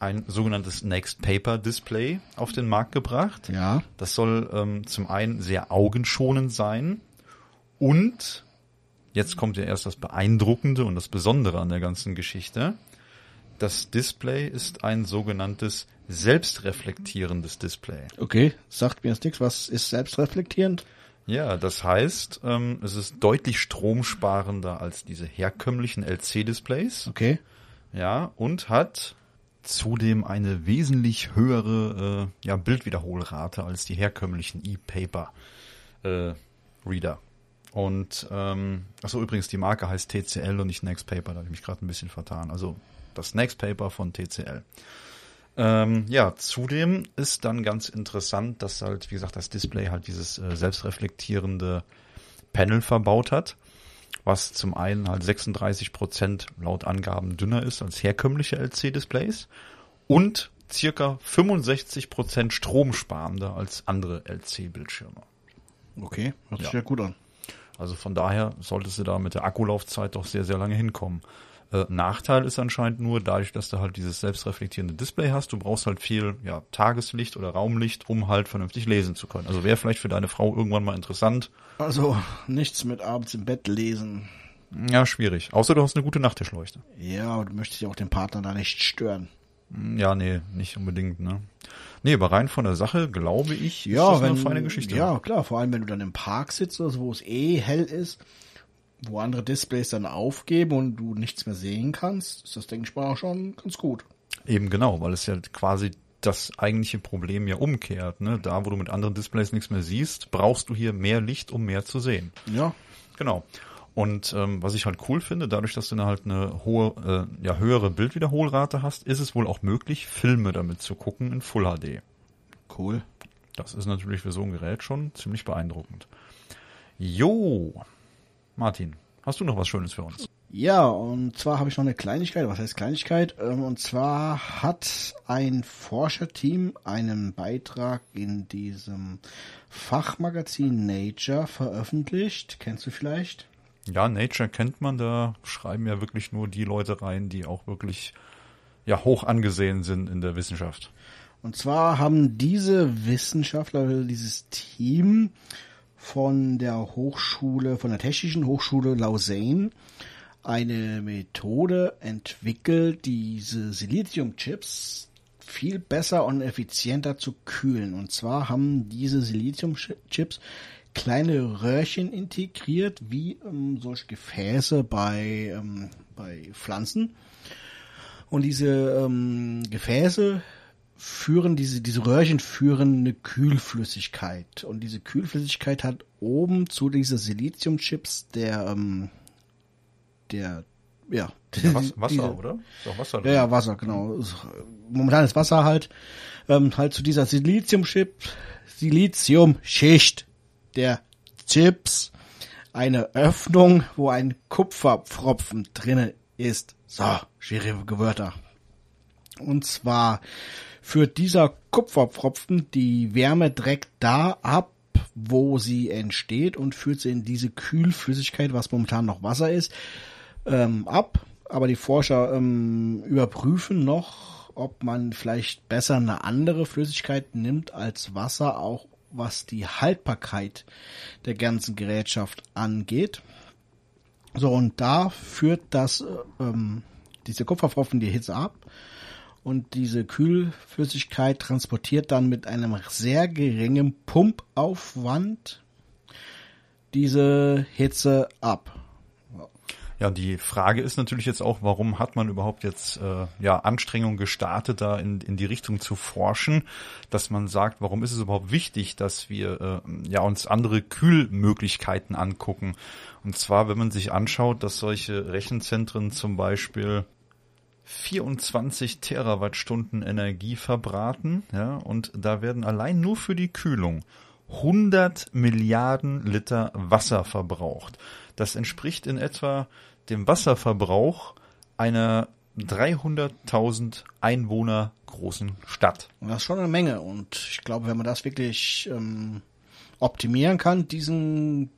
ein sogenanntes Next Paper Display auf den Markt gebracht. Ja. Das soll ähm, zum einen sehr augenschonend sein und jetzt kommt ja erst das Beeindruckende und das Besondere an der ganzen Geschichte. Das Display ist ein sogenanntes selbstreflektierendes Display. Okay, sagt mir jetzt nichts. Was ist selbstreflektierend? Ja, das heißt, ähm, es ist deutlich stromsparender als diese herkömmlichen LC-Displays. Okay. Ja, und hat zudem eine wesentlich höhere äh, ja, Bildwiederholrate als die herkömmlichen E-Paper äh, Reader. Und ähm, achso, übrigens, die Marke heißt TCL und nicht Next Paper, da habe ich mich gerade ein bisschen vertan. Also das Next Paper von TCL. Ähm, ja, zudem ist dann ganz interessant, dass halt, wie gesagt, das Display halt dieses äh, selbstreflektierende Panel verbaut hat, was zum einen halt 36 Prozent laut Angaben dünner ist als herkömmliche LC-Displays und circa 65 Prozent stromsparender als andere LC-Bildschirme. Okay, hört sich Ja. ja gut an. Also von daher solltest du da mit der Akkulaufzeit doch sehr, sehr lange hinkommen. Äh, Nachteil ist anscheinend nur, dadurch, dass du halt dieses selbstreflektierende Display hast, du brauchst halt viel ja, Tageslicht oder Raumlicht, um halt vernünftig lesen zu können. Also wäre vielleicht für deine Frau irgendwann mal interessant. Also nichts mit abends im Bett lesen. Ja, schwierig. Außer du hast eine gute Nachttischleuchte. Ja, aber du möchtest ja auch den Partner da nicht stören. Hm, Ja, nee, nicht unbedingt, ne? Nee, aber rein von der Sache glaube ich, Ja, ist das wenn, eine feine Geschichte. Ja, klar, vor allem wenn du dann im Park sitzt, also wo es eh hell ist, wo andere Displays dann aufgeben und du nichts mehr sehen kannst, ist das, denke ich mal, auch schon ganz gut. Eben genau, weil es ja quasi das eigentliche Problem ja umkehrt. Ne? Da, wo du mit anderen Displays nichts mehr siehst, brauchst du hier mehr Licht, um mehr zu sehen. Ja, Genau. Und ähm, was ich halt cool finde, dadurch, dass du dann halt eine hohe, äh, ja höhere Bildwiederholrate hast, ist es wohl auch möglich, Filme damit zu gucken in Full HD. cool. Das ist natürlich für so ein Gerät schon ziemlich beeindruckend. Jo, Martin, hast du noch was Schönes für uns? Ja, und zwar habe ich noch eine Kleinigkeit. Was heißt Kleinigkeit? Ähm, Und zwar hat ein Forscherteam einen Beitrag in diesem Fachmagazin Nature veröffentlicht. Kennst du vielleicht? Ja, Nature kennt man, da schreiben ja wirklich nur die Leute rein, die auch wirklich ja hoch angesehen sind in der Wissenschaft. Und zwar haben diese Wissenschaftler, dieses Team von der Hochschule, von der Technischen Hochschule Lausanne eine Methode entwickelt, diese Siliziumchips viel besser und effizienter zu kühlen. Und zwar haben diese Siliziumchips kleine Röhrchen integriert, wie ähm, solche Gefäße bei, ähm, bei Pflanzen. Und diese ähm, Gefäße führen, diese, diese Röhrchen führen eine Kühlflüssigkeit. Und diese Kühlflüssigkeit hat oben zu dieser Siliziumchips der, ähm, der, ja. Ja, Was, Wasser, diese- oder? Ist auch Wasser Ja, ja, Wasser, genau. Momentan ist Wasser halt, ähm, halt zu dieser Siliziumchip, Siliziumschicht der Chips eine Öffnung, wo ein Kupferpfropfen drinne ist. So, schwierige Wörter. Und zwar führt dieser Kupferpfropfen die Wärme direkt da ab, wo sie entsteht und führt sie in diese Kühlflüssigkeit, was momentan noch Wasser ist, ähm, ab. Aber die Forscher ähm, überprüfen noch, ob man vielleicht besser eine andere Flüssigkeit nimmt als Wasser, auch was die Haltbarkeit der ganzen Gerätschaft angeht. So, und da führt das, äh, ähm, diese Kupferpfropfen die Hitze ab und diese Kühlflüssigkeit transportiert dann mit einem sehr geringen Pumpaufwand diese Hitze ab. Ja, die Frage ist natürlich jetzt auch, warum hat man überhaupt jetzt äh, ja Anstrengungen gestartet, da in, in die Richtung zu forschen, dass man sagt, warum ist es überhaupt wichtig, dass wir äh, ja uns andere Kühlmöglichkeiten angucken. Und zwar, wenn man sich anschaut, dass solche Rechenzentren zum Beispiel 24 Terawattstunden Energie verbraten, ja, und da werden allein nur für die Kühlung 100 Milliarden Liter Wasser verbraucht. Das entspricht in etwa dem Wasserverbrauch einer 300.000 Einwohner großen Stadt. Und das ist schon eine Menge. Und ich glaube, wenn man das wirklich ähm, optimieren kann, diesen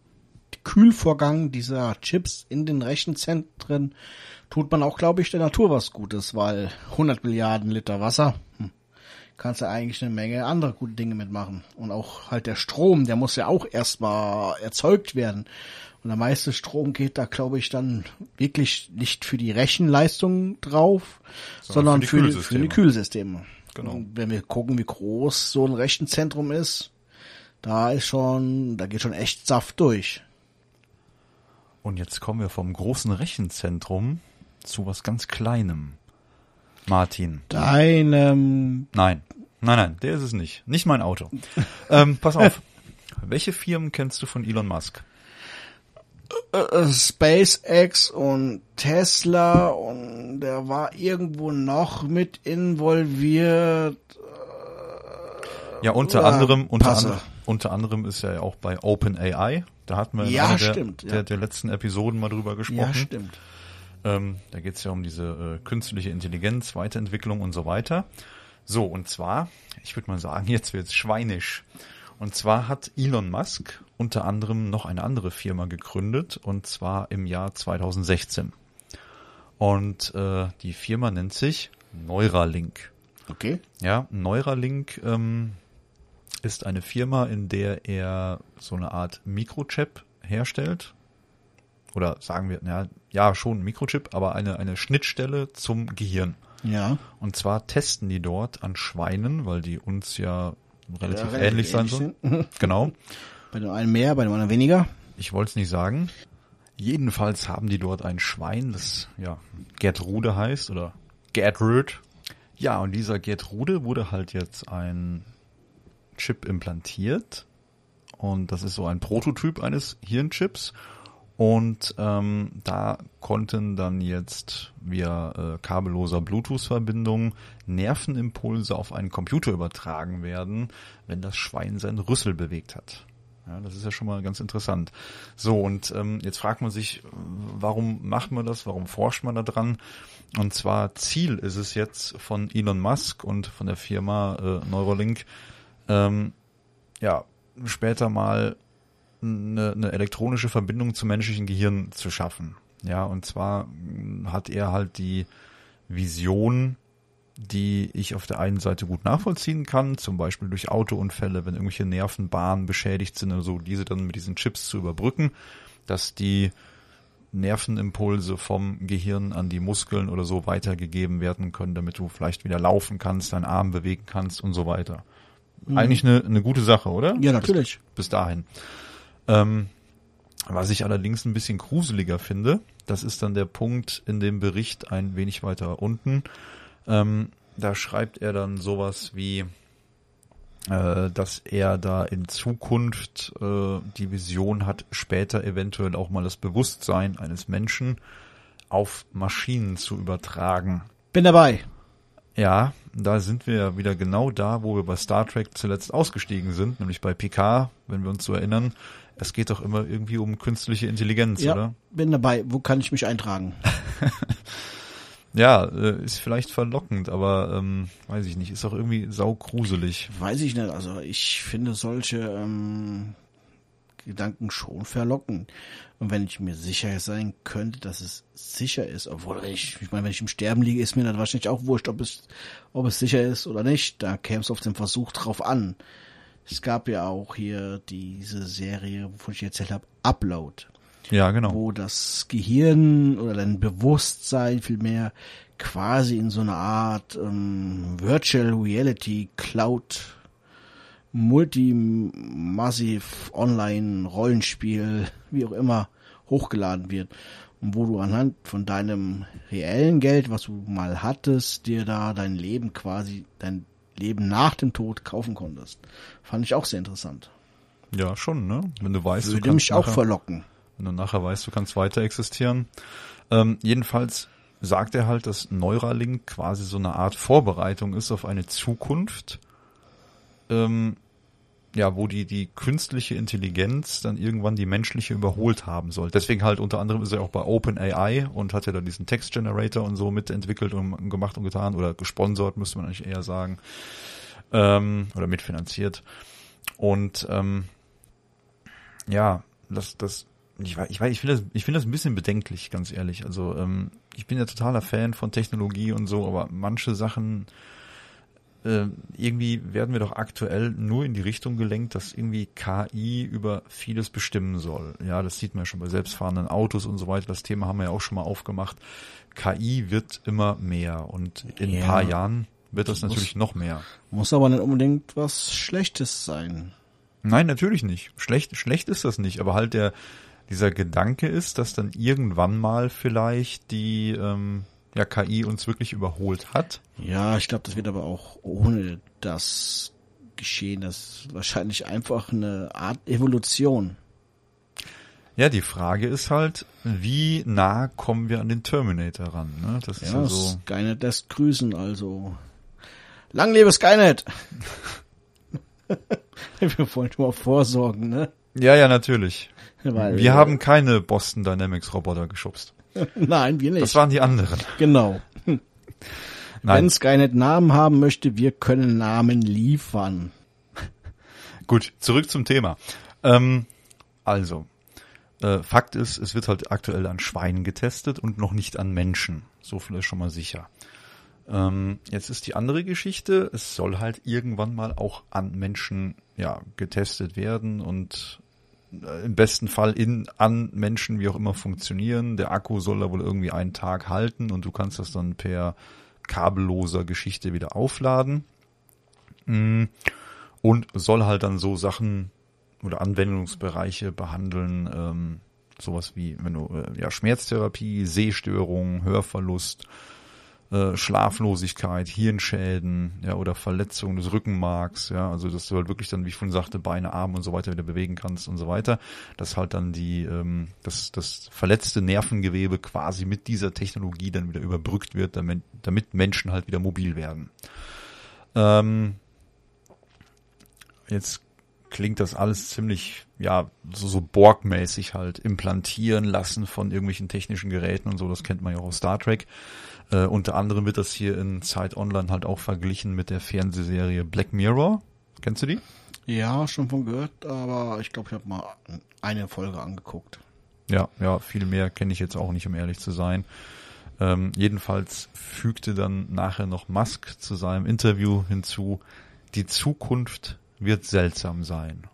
Kühlvorgang dieser Chips in den Rechenzentren, tut man auch, glaube ich, der Natur was Gutes, weil 100 Milliarden Liter Wasser, hm, kannst du eigentlich eine Menge andere gute Dinge mitmachen. Und auch halt der Strom, der muss ja auch erstmal erzeugt werden. Und der meiste Strom geht da, glaube ich, dann wirklich nicht für die Rechenleistung drauf, sondern, sondern für, die für, für, die Kühlsysteme. Genau. Und wenn wir gucken, wie groß so ein Rechenzentrum ist, da ist schon, da geht schon echt Saft durch. Und jetzt kommen wir vom großen Rechenzentrum zu was ganz Kleinem. Martin. Deinem. Nein. Nein, nein, der ist es nicht. Nicht mein Auto. ähm, pass auf. Welche Firmen kennst du von Elon Musk? Äh, SpaceX und Tesla und der war irgendwo noch mit involviert. Ja, unter ja, anderem, unter, andere, unter anderem ist er ja auch bei OpenAI. Da hatten wir in ja, einer der, der, der, letzten Episoden mal drüber gesprochen. Ja, stimmt. Ähm, da geht es ja um diese äh, künstliche Intelligenz, Weiterentwicklung und so weiter. So, und zwar, ich würde mal sagen, jetzt wird's schweinisch. Und zwar hat Elon Musk unter anderem noch eine andere Firma gegründet, und zwar im Jahr 2016. Und äh, die Firma nennt sich Neuralink. Okay. Ja, Neuralink ähm, ist eine Firma, in der er so eine Art Mikrochip herstellt. Oder sagen wir, ja, ja schon Mikrochip, aber eine, eine Schnittstelle zum Gehirn. Ja. Und zwar testen die dort an Schweinen, weil die uns ja relativ, ja, ähnlich sein sollen. genau. Bei dem einen mehr, bei dem anderen weniger. Ich wollte es nicht sagen. Jedenfalls haben die dort ein Schwein, das ja Gertrude heißt oder Gertrude. Ja, und dieser Gertrude wurde halt jetzt ein Chip implantiert. Und das ist so ein Prototyp eines Hirnchips. Und ähm, da konnten dann jetzt via äh, kabelloser Bluetooth-Verbindung Nervenimpulse auf einen Computer übertragen werden, wenn das Schwein seinen Rüssel bewegt hat. Ja, das ist ja schon mal ganz interessant. So, und ähm, jetzt fragt man sich, warum macht man das, warum forscht man da dran? Und zwar Ziel ist es jetzt von Elon Musk und von der Firma äh, Neuralink, ähm, ja, später mal eine, eine elektronische Verbindung zum menschlichen Gehirn zu schaffen. Ja, und zwar hat er halt die Vision, die ich auf der einen Seite gut nachvollziehen kann, zum Beispiel durch Autounfälle, wenn irgendwelche Nervenbahnen beschädigt sind oder so, diese dann mit diesen Chips zu überbrücken, dass die Nervenimpulse vom Gehirn an die Muskeln oder so weitergegeben werden können, damit du vielleicht wieder laufen kannst, deinen Arm bewegen kannst und so weiter. Mhm. Eigentlich eine, eine gute Sache, oder? Ja, natürlich. Bis, bis dahin. Ähm, was ich allerdings ein bisschen gruseliger finde, das ist dann der Punkt in dem Bericht ein wenig weiter unten. Ähm, da schreibt er dann sowas wie, äh, dass er da in Zukunft äh, die Vision hat, später eventuell auch mal das Bewusstsein eines Menschen auf Maschinen zu übertragen. Bin dabei. Ja, da sind wir wieder genau da, wo wir bei Star Trek zuletzt ausgestiegen sind, nämlich bei Picard, wenn wir uns so erinnern. Es geht doch immer irgendwie um künstliche Intelligenz, ja, oder? Bin dabei. Wo kann ich mich eintragen? ja, äh, ist vielleicht verlockend, aber ähm, weiß ich nicht. Ist auch irgendwie saugruselig. Weiß ich nicht. Also ich finde solche ähm, Gedanken schon verlockend. Und wenn ich mir sicher sein könnte, dass es sicher ist, obwohl ich, ich meine, wenn ich im Sterben liege, ist mir dann wahrscheinlich auch wurscht, ob es, ob es sicher ist oder nicht. Da käme es auf den Versuch drauf an. Es gab ja auch hier diese Serie, wovon ich erzählt habe, Upload. Ja, genau. Wo das Gehirn oder dein Bewusstsein vielmehr quasi in so eine Art ähm, Virtual Reality Cloud multimassiv online Rollenspiel, wie auch immer, hochgeladen wird. Und wo du anhand von deinem reellen Geld, was du mal hattest, dir da dein Leben quasi, dein Leben nach dem Tod kaufen konntest. Fand ich auch sehr interessant. Ja, schon, ne? Wenn du weißt, Würde du kannst mich auch nachher, verlocken. wenn du nachher weißt, du kannst weiter existieren. Ähm, jedenfalls sagt er halt, dass Neuralink quasi so eine Art Vorbereitung ist auf eine Zukunft, ähm, ja, wo die, die künstliche Intelligenz dann irgendwann die menschliche überholt haben soll. Deswegen halt unter anderem ist er auch bei OpenAI und hat ja da diesen Text Generator und so mitentwickelt und gemacht und getan oder gesponsert, müsste man eigentlich eher sagen. Ähm, oder mitfinanziert. Und ähm, ja, das, das, ich weiß, ich weiß, ich finde das, ich finde das ein bisschen bedenklich, ganz ehrlich. Also ähm, ich bin ja totaler Fan von Technologie und so, aber manche Sachen äh, irgendwie werden wir doch aktuell nur in die Richtung gelenkt, dass irgendwie KI über vieles bestimmen soll. Ja, das sieht man ja schon bei selbstfahrenden Autos und so weiter. Das Thema haben wir ja auch schon mal aufgemacht. KI wird immer mehr und in Ja. ein paar Jahren wird das Das muss- natürlich noch mehr. Muss aber nicht unbedingt was Schlechtes sein. Nein, natürlich nicht. Schlecht, schlecht ist das nicht, aber halt der, dieser Gedanke ist, dass dann irgendwann mal vielleicht die ähm, ja, KI uns wirklich überholt hat. Ja, ich glaube, das wird aber auch ohne das geschehen. Das ist wahrscheinlich einfach eine Art Evolution. Ja, die Frage ist halt, wie nah kommen wir an den Terminator ran? Ne? Das ist Ja, ja so. Skynet lässt grüßen, also. Lang lebe Skynet! Wir wollen nur vorsorgen, ne? Ja, ja, natürlich. Weil, Wir haben keine Boston Dynamics Roboter geschubst. Nein, wir nicht. Das waren die anderen. genau. Nein, Wenn Skynet Namen haben möchte, wir können Namen liefern. Gut, zurück zum Thema. Ähm, also, äh, Fakt ist, es wird halt aktuell an Schweinen getestet und noch nicht an Menschen. So viel ist schon mal sicher. Ähm, jetzt ist die andere Geschichte, es soll halt irgendwann mal auch an Menschen ja getestet werden und äh, im besten Fall in an Menschen wie auch immer funktionieren. Der Akku soll da wohl irgendwie einen Tag halten und du kannst das dann per kabelloser Geschichte wieder aufladen. Mm und soll halt dann so Sachen oder Anwendungsbereiche behandeln, ähm, sowas wie wenn du äh, ja Schmerztherapie, Sehstörungen, Hörverlust, äh, Schlaflosigkeit, Hirnschäden, ja oder Verletzungen des Rückenmarks, ja, also dass du halt wirklich dann, wie ich vorhin sagte, Beine, Arme und so weiter wieder bewegen kannst und so weiter, dass halt dann die ähm, das das verletzte Nervengewebe quasi mit dieser Technologie dann wieder überbrückt wird, damit damit Menschen halt wieder mobil werden. Ähm, jetzt klingt das alles ziemlich, ja, so, so Borg-mäßig halt, implantieren lassen von irgendwelchen technischen Geräten und so, das kennt man ja auch aus Star Trek. Äh, unter anderem wird das hier in Zeit Online halt auch verglichen mit der Fernsehserie Black Mirror. Kennst du die? Ja, schon von gehört, aber ich glaube, ich habe mal eine Folge angeguckt. Ja, ja, viel mehr kenne ich jetzt auch nicht, um ehrlich zu sein. Ähm, jedenfalls fügte dann nachher noch Musk zu seinem Interview hinzu, die Zukunft wird seltsam sein.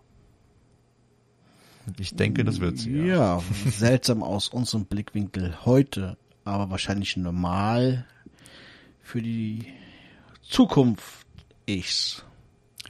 Ich denke, das wird sie. Ja. Ja, seltsam aus unserem Blickwinkel heute, aber wahrscheinlich normal für die Zukunft ichs.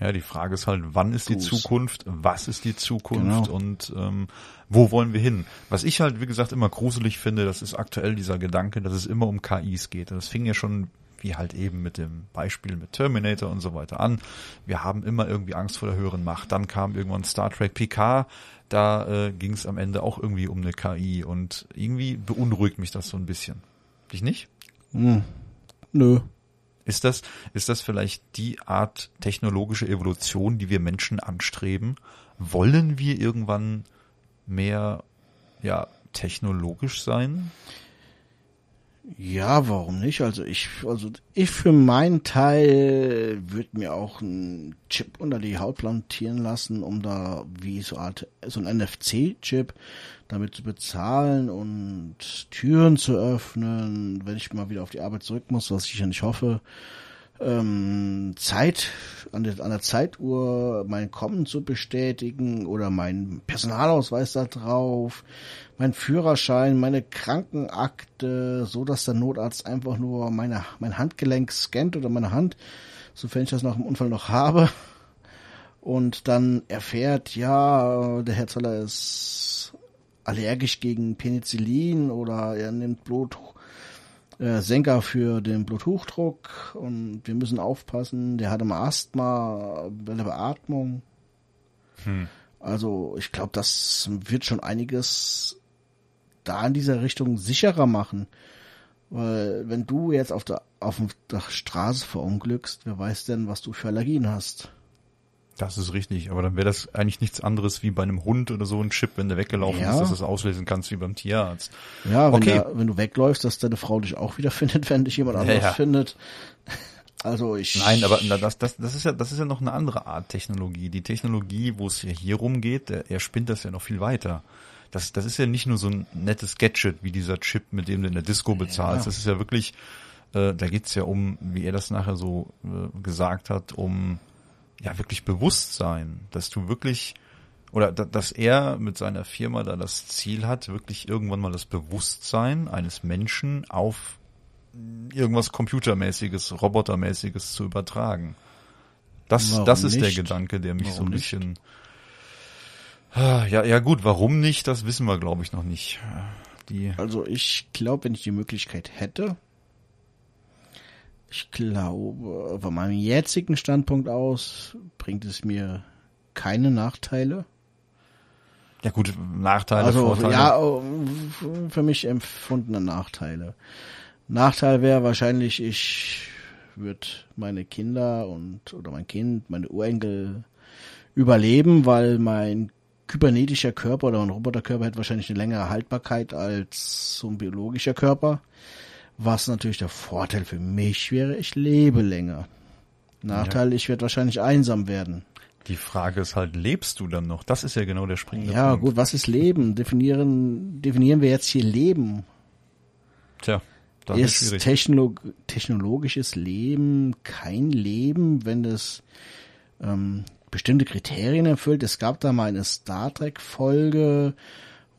ja, die Frage ist halt, wann ist die. Zukunft, was ist die Zukunft Genau. und ähm, wo wollen wir hin? Was ich halt, wie gesagt, immer gruselig finde, das ist aktuell dieser Gedanke, dass es immer um KIs geht. Das fing ja schon wie halt eben mit dem Beispiel mit Terminator und so weiter an. Wir haben immer irgendwie Angst vor der höheren Macht. Dann kam irgendwann Star Trek PK, da äh, ging es am Ende auch irgendwie um eine KI und irgendwie beunruhigt mich das so ein bisschen. Dich nicht? Hm. Nö. Ist das, ist das vielleicht die Art technologische Evolution, die wir Menschen anstreben? Wollen wir irgendwann mehr, ja, technologisch sein? Ja, warum nicht? Also ich, also ich für meinen Teil würde mir auch einen Chip unter die Haut plantieren lassen, um da wie so Art, so ein NFC-Chip damit zu bezahlen und Türen zu öffnen, wenn ich mal wieder auf die Arbeit zurück muss, was ich ja nicht hoffe. Ähm, Zeit, an der, an der Zeituhr mein Kommen zu bestätigen oder mein Personalausweis da drauf, mein Führerschein, meine Krankenakte, so dass der Notarzt einfach nur meine, mein Handgelenk scannt oder meine Hand, sofern ich das nach dem Unfall noch habe. und dann erfährt, ja, der Herr Zoller ist allergisch gegen Penicillin oder er nimmt Blut, äh, Senker für den Bluthochdruck und wir müssen aufpassen, der hat immer Asthma bei der Beatmung. Hm. Also ich glaube, das wird schon einiges da in dieser Richtung sicherer machen. Weil wenn du jetzt auf der, auf der Straße verunglückst, wer weiß denn, was du für Allergien hast. Das ist richtig, aber dann wäre das eigentlich nichts anderes wie bei einem Hund oder so ein Chip, wenn der weggelaufen ja. ist, dass du es auslesen kannst wie beim Tierarzt. Ja, wenn, okay. der, wenn du wegläufst, dass deine Frau dich auch wieder findet, wenn dich jemand anderes ja, ja. findet. Also ich. Nein, aber das, das, das ist ja, das ist ja noch eine andere Art Technologie. Die Technologie, wo es ja hier rumgeht, er spinnt das ja noch viel weiter. Das, das ist ja nicht nur so ein nettes Gadget wie dieser Chip, mit dem du in der Disco bezahlst. Das ist ja wirklich, äh, da geht's ja um, wie er das nachher so äh, gesagt hat, um ja wirklich Bewusstsein, dass du wirklich oder dass er mit seiner Firma da das Ziel hat, wirklich irgendwann mal das Bewusstsein eines Menschen auf irgendwas Computermäßiges, Robotermäßiges zu übertragen. Das, das ist nicht? der Gedanke, der mich warum so ein bisschen. Nicht? Ah, ja, ja gut, warum nicht, das wissen wir, glaube ich, noch nicht. Die also ich glaube, wenn ich die Möglichkeit hätte, ich glaube, von meinem jetzigen Standpunkt aus bringt es mir keine Nachteile. Ja gut, Nachteile, also, Vorteile. Ja, für mich empfundene Nachteile. Nachteil wäre wahrscheinlich, ich würde meine Kinder und oder mein Kind, meine Urenkel überleben, weil mein kybernetischer Körper oder ein Roboterkörper hat wahrscheinlich eine längere Haltbarkeit als so ein biologischer Körper. Was natürlich der Vorteil für mich wäre, ich lebe länger. Nachteil, ja. ich werde wahrscheinlich einsam werden. Die Frage ist halt, lebst du dann noch? Das ist ja genau der springende ja, Punkt. Ja, gut, was ist Leben? Definieren, definieren wir jetzt hier Leben. Tja, das ist, ist Technolog technologisches Leben kein Leben, wenn es ähm, bestimmte Kriterien erfüllt. Es gab da mal eine Star Trek Folge,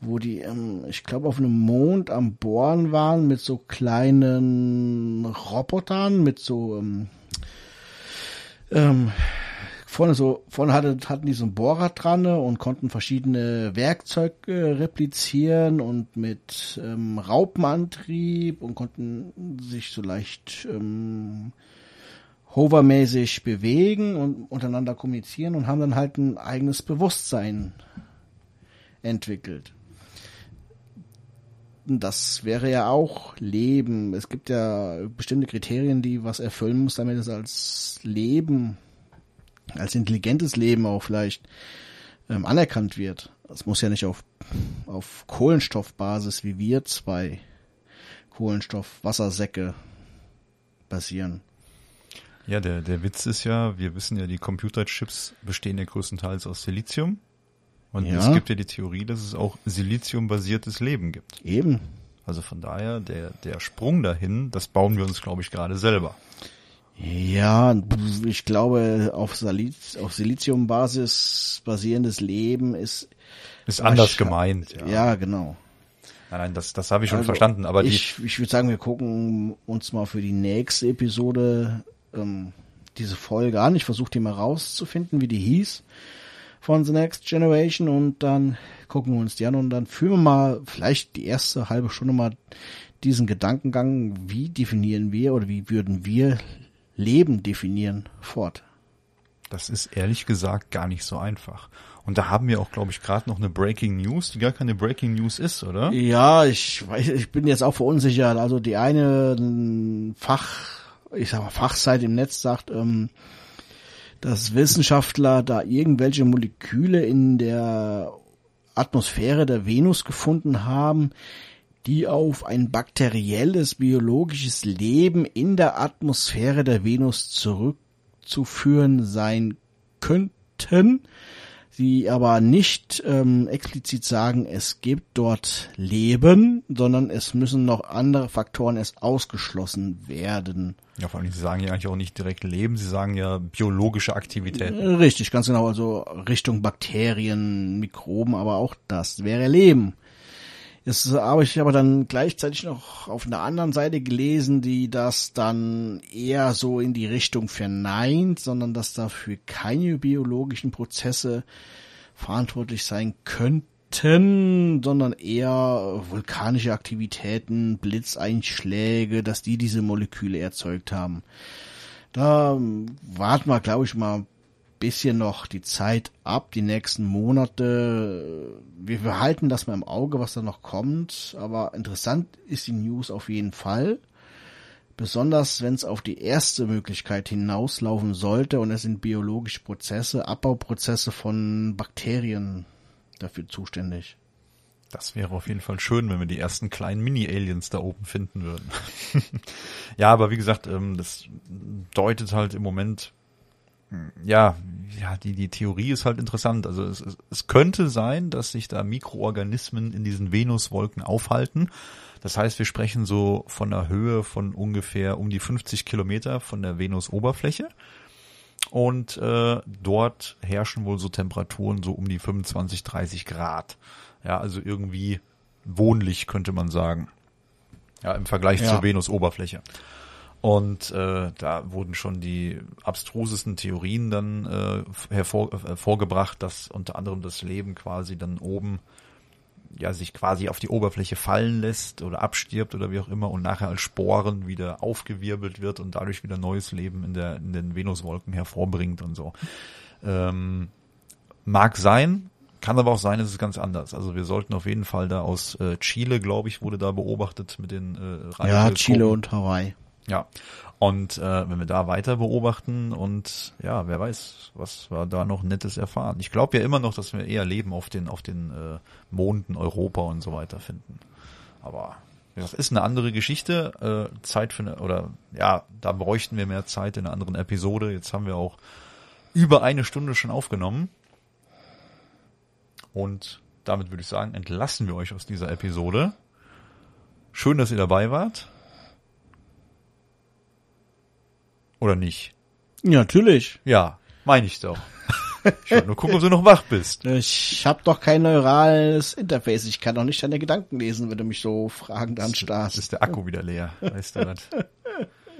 wo die, ähm, ich glaube, auf einem Mond am Bohren waren mit so kleinen Robotern, mit so ähm, ähm, vorne so, vorne hatte, hatten die so ein Bohrer dran und konnten verschiedene Werkzeuge replizieren und mit ähm, Raupenantrieb und konnten sich so leicht ähm, hovermäßig bewegen und untereinander kommunizieren und haben dann halt ein eigenes Bewusstsein entwickelt das wäre ja auch Leben. Es gibt ja bestimmte Kriterien, die was erfüllen muss, damit es als Leben, als intelligentes Leben auch vielleicht ähm, anerkannt wird. Es muss ja nicht auf, auf Kohlenstoffbasis wie wir zwei Kohlenstoff-Wassersäcke basieren. Ja, der, der Witz ist ja, wir wissen ja, die Computerchips bestehen ja größtenteils aus Silizium. Und ja. es gibt ja die Theorie, dass es auch Silizium-basiertes Leben gibt. Eben. Also von daher, der, der Sprung dahin, das bauen wir uns, glaube ich, gerade selber. Ja, ich glaube, auf, Siliz auf Silizium-Basis basierendes Leben ist. Ist anders gemeint, ja. Ja, genau. Nein, nein, das, das habe ich schon also verstanden. Aber ich, ich würde sagen, wir gucken uns mal für die nächste Episode ähm, diese Folge an. Ich versuche die mal rauszufinden, wie die hieß von The Next Generation und dann gucken wir uns die an und dann führen wir mal vielleicht die erste halbe Stunde mal diesen Gedankengang, wie definieren wir oder wie würden wir Leben definieren, fort. Das ist ehrlich gesagt gar nicht so einfach. Und da haben wir auch, glaube ich, gerade noch eine Breaking News, die gar keine Breaking News ist, oder? Ja, ich weiß, ich bin jetzt auch verunsichert. Also die eine Fach, ich sag mal Fachseite im Netz sagt, ähm, dass Wissenschaftler da irgendwelche Moleküle in der Atmosphäre der Venus gefunden haben, die auf ein bakterielles biologisches Leben in der Atmosphäre der Venus zurückzuführen sein könnten sie aber nicht ähm, explizit sagen, es gibt dort Leben, sondern es müssen noch andere Faktoren erst ausgeschlossen werden. Ja, vor allem, Sie sagen ja eigentlich auch nicht direkt Leben, Sie sagen ja biologische Aktivitäten. Richtig, ganz genau, also Richtung Bakterien, Mikroben, aber auch das wäre Leben. Jetzt habe ich aber dann gleichzeitig noch auf einer anderen Seite gelesen, die das dann eher so in die Richtung verneint, sondern dass dafür keine biologischen Prozesse verantwortlich sein könnten, sondern eher vulkanische Aktivitäten, Blitzeinschläge, dass die diese Moleküle erzeugt haben. Da warten wir, glaube ich, mal bisschen noch die Zeit ab, die nächsten Monate. Wir behalten das mal im Auge, was da noch kommt. Aber interessant ist die News auf jeden Fall. Besonders wenn es auf die erste Möglichkeit hinauslaufen sollte und es sind biologische Prozesse, Abbauprozesse von Bakterien dafür zuständig. Das wäre auf jeden Fall schön, wenn wir die ersten kleinen Mini-Aliens da oben finden würden. ja, aber wie gesagt, ähm, das deutet halt im Moment ja, ja, die, die Theorie ist halt interessant. Also es, es könnte sein, dass sich da Mikroorganismen in diesen Venuswolken aufhalten. Das heißt, wir sprechen so von einer Höhe von ungefähr um die 50 Kilometer von der Venusoberfläche. Und äh, dort herrschen wohl so Temperaturen so um die 25, 30 Grad. Ja, also irgendwie wohnlich könnte man sagen. Ja, im Vergleich ja. zur Venusoberfläche. Und äh, da wurden schon die abstrusesten Theorien dann äh, hervor, äh, hervorgebracht, dass unter anderem das Leben quasi dann oben ja sich quasi auf die Oberfläche fallen lässt oder abstirbt oder wie auch immer und nachher als Sporen wieder aufgewirbelt wird und dadurch wieder neues Leben in der in den Venuswolken hervorbringt und so. Ähm, mag sein, kann aber auch sein, es ist ganz anders. Also wir sollten auf jeden Fall da aus äh, Chile, glaube ich, wurde da beobachtet mit den äh, Ja, Chile und Hawaii. Ja. Und äh, wenn wir da weiter beobachten und ja, wer weiß, was wir da noch Nettes erfahren. Ich glaube ja immer noch, dass wir eher Leben auf den auf den äh, Monden Europa und so weiter finden. Aber das ist eine andere Geschichte. Äh, Zeit für eine, oder ja, da bräuchten wir mehr Zeit in einer anderen Episode. Jetzt haben wir auch über eine Stunde schon aufgenommen. Und damit würde ich sagen, entlassen wir euch aus dieser Episode. Schön, dass ihr dabei wart. Oder nicht? Ja, natürlich. Ja, meine ich doch. Ich wollte nur gucken, ob du noch wach bist. Ich habe doch kein neurales Interface. Ich kann doch nicht deine Gedanken lesen, wenn du mich so fragend anstarrst. Ist der Akku wieder leer, weißt du was?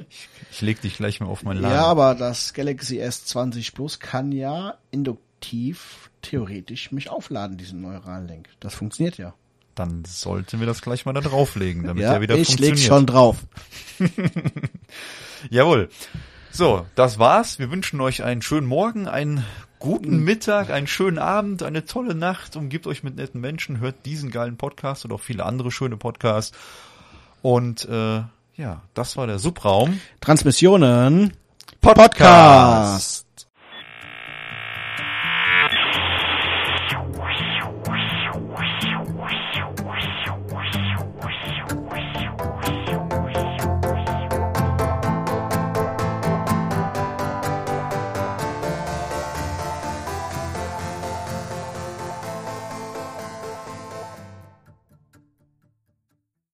Ich, ich leg dich gleich mal auf mein Lager. Ja, aber das Galaxy S20 Plus kann ja induktiv theoretisch mich aufladen, diesen neuralen Link. Das funktioniert ja. Dann sollten wir das gleich mal da drauflegen, damit ja, der wieder ich funktioniert. Ich leg schon drauf. Jawohl. So, das war's. Wir wünschen euch einen schönen Morgen, einen guten Mittag, einen schönen Abend, eine tolle Nacht. Umgibt euch mit netten Menschen, hört diesen geilen Podcast und auch viele andere schöne Podcasts. Und äh, ja, das war der Subraum. Transmissionen Podcast. Podcast.